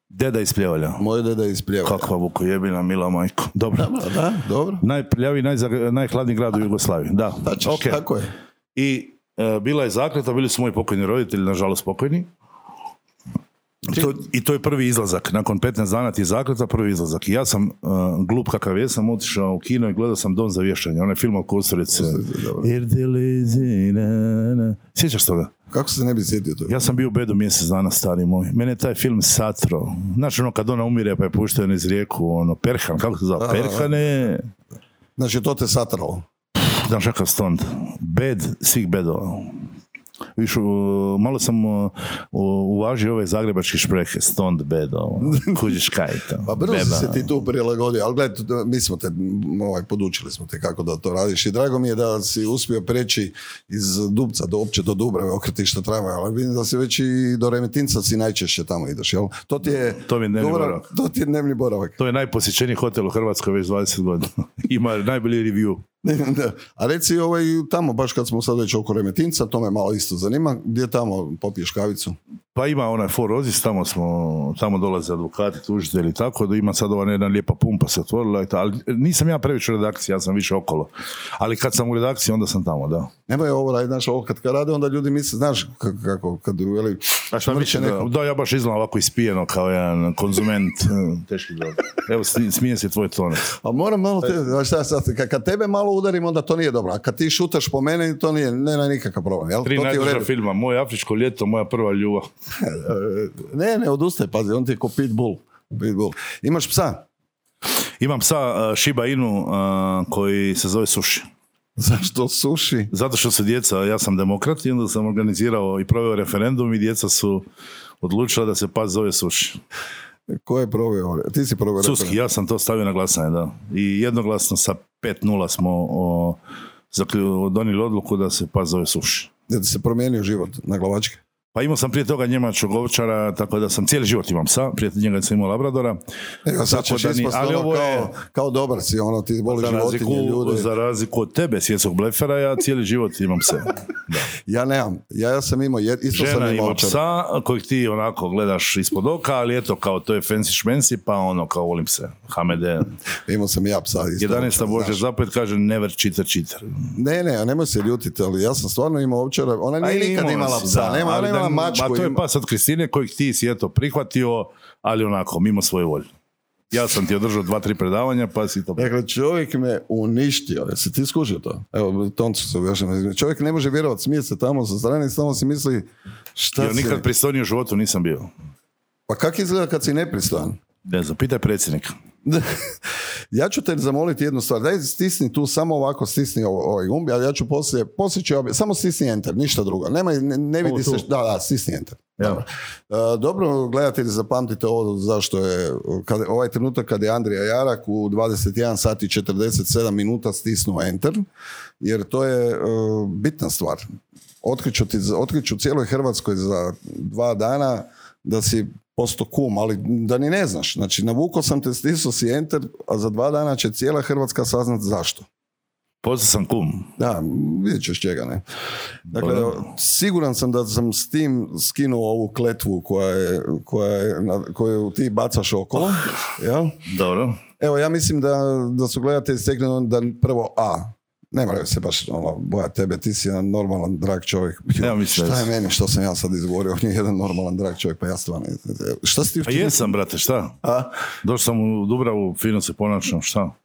Deda iz Pljevalja. Moj deda je iz Pljevalja. Kakva vukojebina, mila majko. Dobro. Da, dobro. Najprljaviji, najzag- najhladniji grad u Jugoslaviji. Da, Da ćeš, ok. tako je. I e, bila je zakleta, bili su moji pokojni roditelji, nažalost pokojni. To, I to je prvi izlazak. Nakon 15 dana ti je zakleta, prvi izlazak. I ja sam, e, glup kakav jesam, otišao u kino i gledao sam Dom za vješanje. Onaj film od Kusturice. dobro. Sjećaš toga? Kako se ne bi sjetio to? Ja sam bio u bedu mjesec dana, stari moj. Mene je taj film satro. Znaš ono kad ona umire pa je puštena iz rijeku, ono, Perhan, kako se zove? Perhane, Znači, to te satralo. Znaš kakav stond? Bed svih bedova. Viš, u- malo sam u- uvažio ove zagrebačke šprehe, stond bed, ovo. kužiš kaj to. Pa brzo Beba. se ti tu prilagodio, ali gledaj, mi smo te, ovaj, podučili smo te kako da to radiš i drago mi je da si uspio preći iz Dubca do opće do Dubrave, okretišta tramvaja, ali vidim da si već i do Remetinca si najčešće tamo ideš, jel? To ti je, To mi je dnevni dobra- boravak. To ti je dnevni boravak. To je najposjećeniji hotel u Hrvatskoj već 20 godina. Ima najbolji review. Da. A reci ovaj, tamo, baš kad smo sad već oko Remetinca, to me malo isto zanima, gdje tamo popiješ kavicu? Pa ima onaj Four Roses, tamo smo, tamo dolaze advokati, tužitelji, tako da ima sad ova jedna lijepa pumpa se otvorila i ta, ali nisam ja previše u redakciji, ja sam više okolo. Ali kad sam u redakciji, onda sam tamo, da. Nemoj ovo raditi, znaš, ovo kad, kad rade, onda ljudi misle, znaš, kako, kad veli, A šta smrće više, da, neko. da, ja baš izgledam ovako ispijeno kao jedan konzument, eh, teški drog. Evo, smi- smije se tvoj tonac. A moram malo te, znaš šta sad, kad, tebe malo udarim, onda to nije dobro. A kad ti šutaš po meni, to nije, ne, ne, nikakav problem, jel? Tri to je redu. filma, Moje afričko ljeto, moja prva ljubav. Ne, ne, odustaj, pazi, on ti je ko pitbull. pitbull. Imaš psa? Imam psa uh, Shiba Inu uh, koji se zove Sushi. Zašto suši? Zato što su djeca, ja sam demokrat i onda sam organizirao i proveo referendum i djeca su odlučila da se pas zove Sushi. Ko je proveo? Ti si proveo Suski, referendum. ja sam to stavio na glasanje, da. I jednoglasno sa 5-0 smo o, zaklju- donijeli odluku da se pas zove Sushi. Da ti se promijenio život na glavačke. Pa imao sam prije toga njemačkog ovčara, tako da sam cijeli život imam psa, prije njega sam imao labradora. Evo, sad ćeš ni- ali ovo kao, je- kao dobar si, ono, ti voliš Za razliku, životinje, ljude. za razliku od tebe, svjetskog blefera, ja cijeli život imam pse. Da. Ja nemam. Ja, ja sam imao, jed, isto sam Žena imao ima ovčara. psa kojeg ti onako gledaš ispod oka, ali eto, kao to je fancy šmensi, pa ono, kao volim se. Hamede, Imao sam ja psa. Isto, 11. Bože zapet kaže never cheater cheater. Ne, ne, a nemoj se ljutiti, ali ja sam stvarno imao ovčara. Ona nije nikad imala psa, nema, ali nema da- mačku. A to je pas od Kristine kojeg ti si eto prihvatio, ali onako, mimo svoje volje. Ja sam ti održao dva, tri predavanja, pa si to... Dakle, čovjek me uništio. Jesi ti skužio to? Evo, Toncu se objašnjam. Čovjek ne može vjerovati, smije se tamo sa strane i samo si misli šta Ja si... nikad pristojniji u životu nisam bio. Pa kak izgleda kad si nepristojan? Ne znam, pitaj predsjednika. ja ću te zamoliti jednu stvar. Daj stisni tu, samo ovako stisni ovaj gumb, a ja ću poslije, poslije ću, obje- samo stisni enter, ništa drugo. Nemoj, ne, ne vidi se, da, da, stisni enter. Evo. E, dobro, gledatelji, zapamtite ovo zašto je kad, ovaj trenutak kad je Andrija Jarak u 21 sati 47 minuta stisnuo enter, jer to je e, bitna stvar. Otkriću, ti, otkriću cijeloj Hrvatskoj za dva dana da si posto kum, ali da ni ne znaš. Znači, navukao sam te, stisnuo si enter, a za dva dana će cijela Hrvatska saznat zašto. Postao sam kum. Da, vidjet ćeš čega ne. Dakle, siguran sam da sam s tim skinuo ovu kletvu koja je, koja je, na- koju ti bacaš okolo. Jel? Dobro. Evo, ja mislim da, da su gledatelji stekli da prvo A. Ne moraju se baš ono, bojati tebe, ti si jedan normalan, drag čovjek. Ja šta je meni, što sam ja sad izgovorio, on je jedan normalan, drag čovjek, pa ja stvarno... Šta si ti Pa jesam, brate, šta? A? Došao sam u Dubravu, fino se ponašam, šta?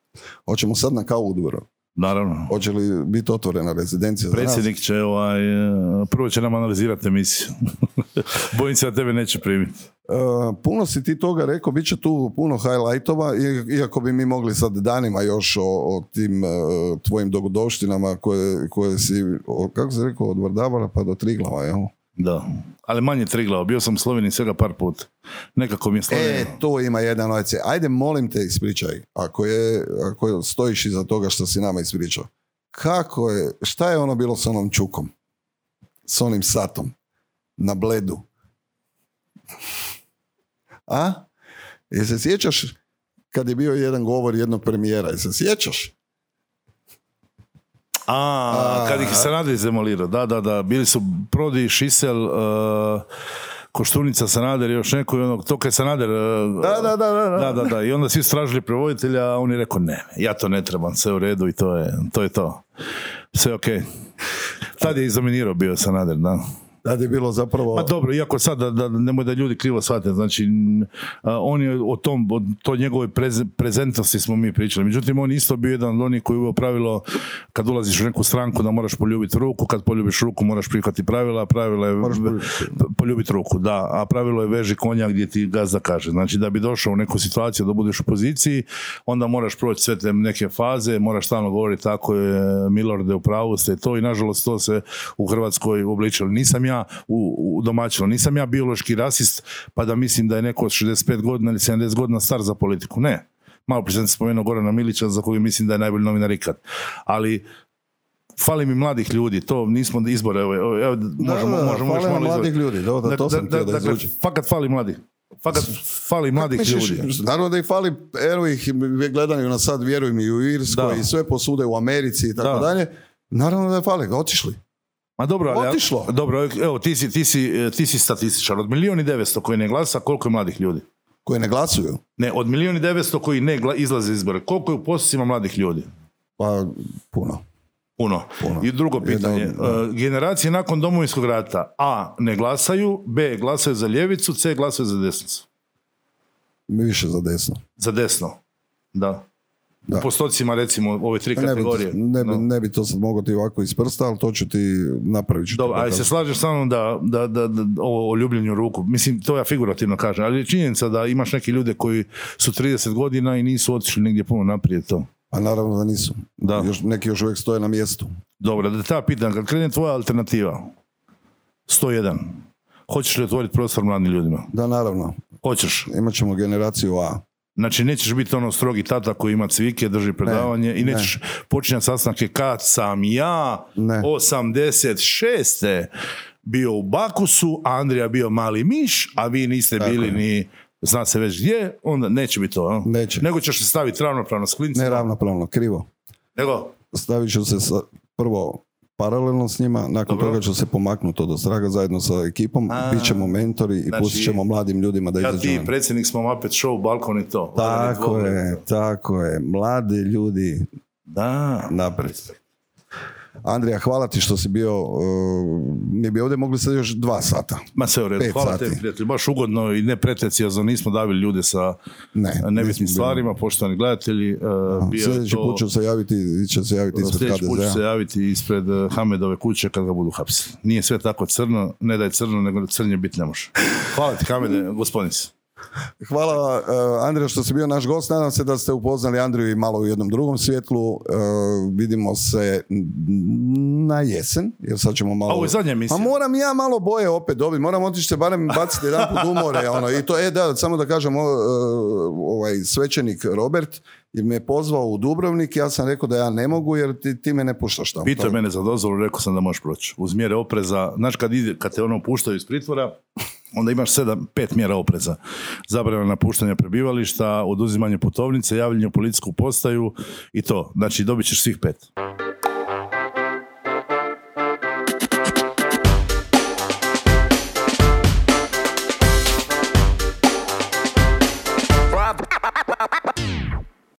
Hoćemo sad na kavu u Dubro. Naravno. Hoće li biti otvorena rezidencija za nas? Predsjednik će, ovaj, eh, prvo će nam analizirati emisiju. Bojim se da tebe neće primiti. Uh, puno si ti toga rekao, bit će tu puno highlightova, iako bi mi mogli sad danima još o, o tim uh, tvojim dogodovštinama koje, koje si, o, kako se rekao, od Vardavala pa do Triglava, jel? Da. Ali manje triglao. Bio sam u Sloveniji svega par puta. Nekako mi je Slovenija. E, tu ima jedan OEC. Ajde, molim te, ispričaj. Ako, je, ako stojiš iza toga što si nama ispričao. Kako je, šta je ono bilo s onom čukom? S onim satom? Na bledu? A? Jel se sjećaš kad je bio jedan govor jednog premijera? Jel se sjećaš? A, kad ih se radi izemolirao. Da, da, da. Bili su Prodi, Šisel, uh, Koštunica, Sanader i još neko i onog, to kad je Sanader... uh, Da, da, da, da, da. da. I onda svi su tražili prevoditelja, a on je rekao ne, ja to ne trebam, sve u redu i to je to. Je to. Sve ok. Tad je izdominirao bio Sanader, da. Tad je bilo zapravo... Pa dobro, iako sad, da, da, nemoj da ljudi krivo shvate, znači, a, on je o tom, o toj njegove preze, prezentnosti smo mi pričali, međutim, on isto bio jedan od onih koji je uveo pravilo, kad ulaziš u neku stranku da moraš poljubiti ruku, kad poljubiš ruku moraš prihvatiti pravila, a pravilo je Moraš poljubiti. poljubiti ruku, da, a pravilo je veži konja gdje ti gazda kaže, znači da bi došao u neku situaciju da budeš u poziciji, onda moraš proći sve te neke faze, moraš stalno govoriti tako je Milorde u pravu ste to i nažalost to se u Hrvatskoj uobličilo. Nisam ja u, u domaćinu, nisam ja biološki rasist pa da mislim da je neko od 65 godina ili 70 godina star za politiku, ne. Malo prije sam spomenuo Gorana Milića za koga mislim da je najbolji novinar ikad. Ali fali mi mladih ljudi, to nismo izbore, evo, evo, evo, možemo, da, da, možemo fali još malo mladih ljudi, da, da, to sam htio da dakle, fakat fali mladih. Fakat fali mladih Misliš, ljudi. Naravno da ih fali, evo ih gledaju na sad, vjeruj mi, i u Irskoj Da. i sve posude u Americi i tako Da. dalje. Naravno da je fali, otišli. Ma dobro, ali, Otišlo. dobro, evo, ti si, ti, si, ti si statističar. Od milijun i devetsto koji ne glasa, koliko je mladih ljudi? Koji ne glasuju. Ne, od milijun i devetsto koji ne gla, izlaze iz izbore, koliko je u postocima mladih ljudi? Pa puno. Puno. Puno. I drugo pitanje, Jedan, da. generacije nakon domovinskog rata, A, ne glasaju, B, glasaju za ljevicu, C, glasaju za desnicu. Više za desno. Za desno, da. Da. U postocima, recimo, ove tri Ne bi, kategorije. ne, bi, ne bi to sad mogao ti ovako iz prsta, ali to ću ti napravit. ću Dobro, ali se slažeš sa mnom da, da, da, da o, o ljubljenju ruku, mislim, to ja figurativno kažem, ali je činjenica da imaš neke ljude koji su 30 godina i nisu otišli negdje puno naprijed to. A naravno da nisu. Da. Još, neki još uvijek stoje na mjestu. Dobro, da te ja pitam, kad krene tvoja alternativa, 101, hoćeš li otvoriti prostor mladim ljudima? Da, naravno. Hoćeš. Imat ćemo generaciju A. Znači, nećeš biti ono strogi tata koji ima cvike, drži predavanje i ne. nećeš počinjati sastanke kad sam ja Ne. 86. bio u Bakusu, a Andrija bio mali miš, a vi niste Tako bili je. ni zna se već gdje, onda neće biti to. a? Neće. Nego ćeš se staviti ravnopravno s klincima. Neravnopravno, krivo. Nego, Stavit ću se sa, prvo paralelno s njima, nakon Dobro. toga ću se pomaknuti od Ostraga zajedno sa ekipom, A, bit ćemo mentori i znači, pustit ćemo mladim ljudima da ja izađu ti van. predsjednik smo opet show, balkon i to. Tako je, tako je. Mladi ljudi Da. naprijed. Andrija, hvala ti što si bio, uh, mi bi ovdje mogli sad još dva sata. Ma sve u redu. Hvala sati. te, prijatelju. Baš ugodno i nepretencijozno. Nismo davili ljude sa Ne, nebitnim stvarima, poštovani gledatelji. Uh, bio Sljedeći to- put ću se javiti, će se javiti ispred Sljedeći put ću se javiti ispred uh, Hamedove kuće kad ga budu hapsili. Nije sve tako crno, ne da je crno, nego crnje biti ne može. Hvala ti Hamede, gospodin si. Hvala uh, Andrija što si bio naš gost. Nadam se da ste upoznali Andriju i malo u jednom drugom svjetlu. Uh, vidimo se na jesen, jer sad ćemo malo... A ovo je. Pa moram ja malo boje opet dobiti. Moram otići se barem baciti jedan put umore. Ono. I to, e da, samo da kažem, uh, ovaj svećenik Robert je me pozvao u Dubrovnik. Ja sam rekao da ja ne mogu jer ti, ti me ne puštaš tamo. Pitao je mene za dozvolu, rekao sam da možeš proći. Uz mjere opreza, znaš kad, ide, kad te ono puštaju iz pritvora, onda imaš sedam, pet mjera opreza. Zabrana napuštanja prebivališta, oduzimanje putovnice, javljanje u policijsku postaju i to. Znači dobit ćeš svih pet.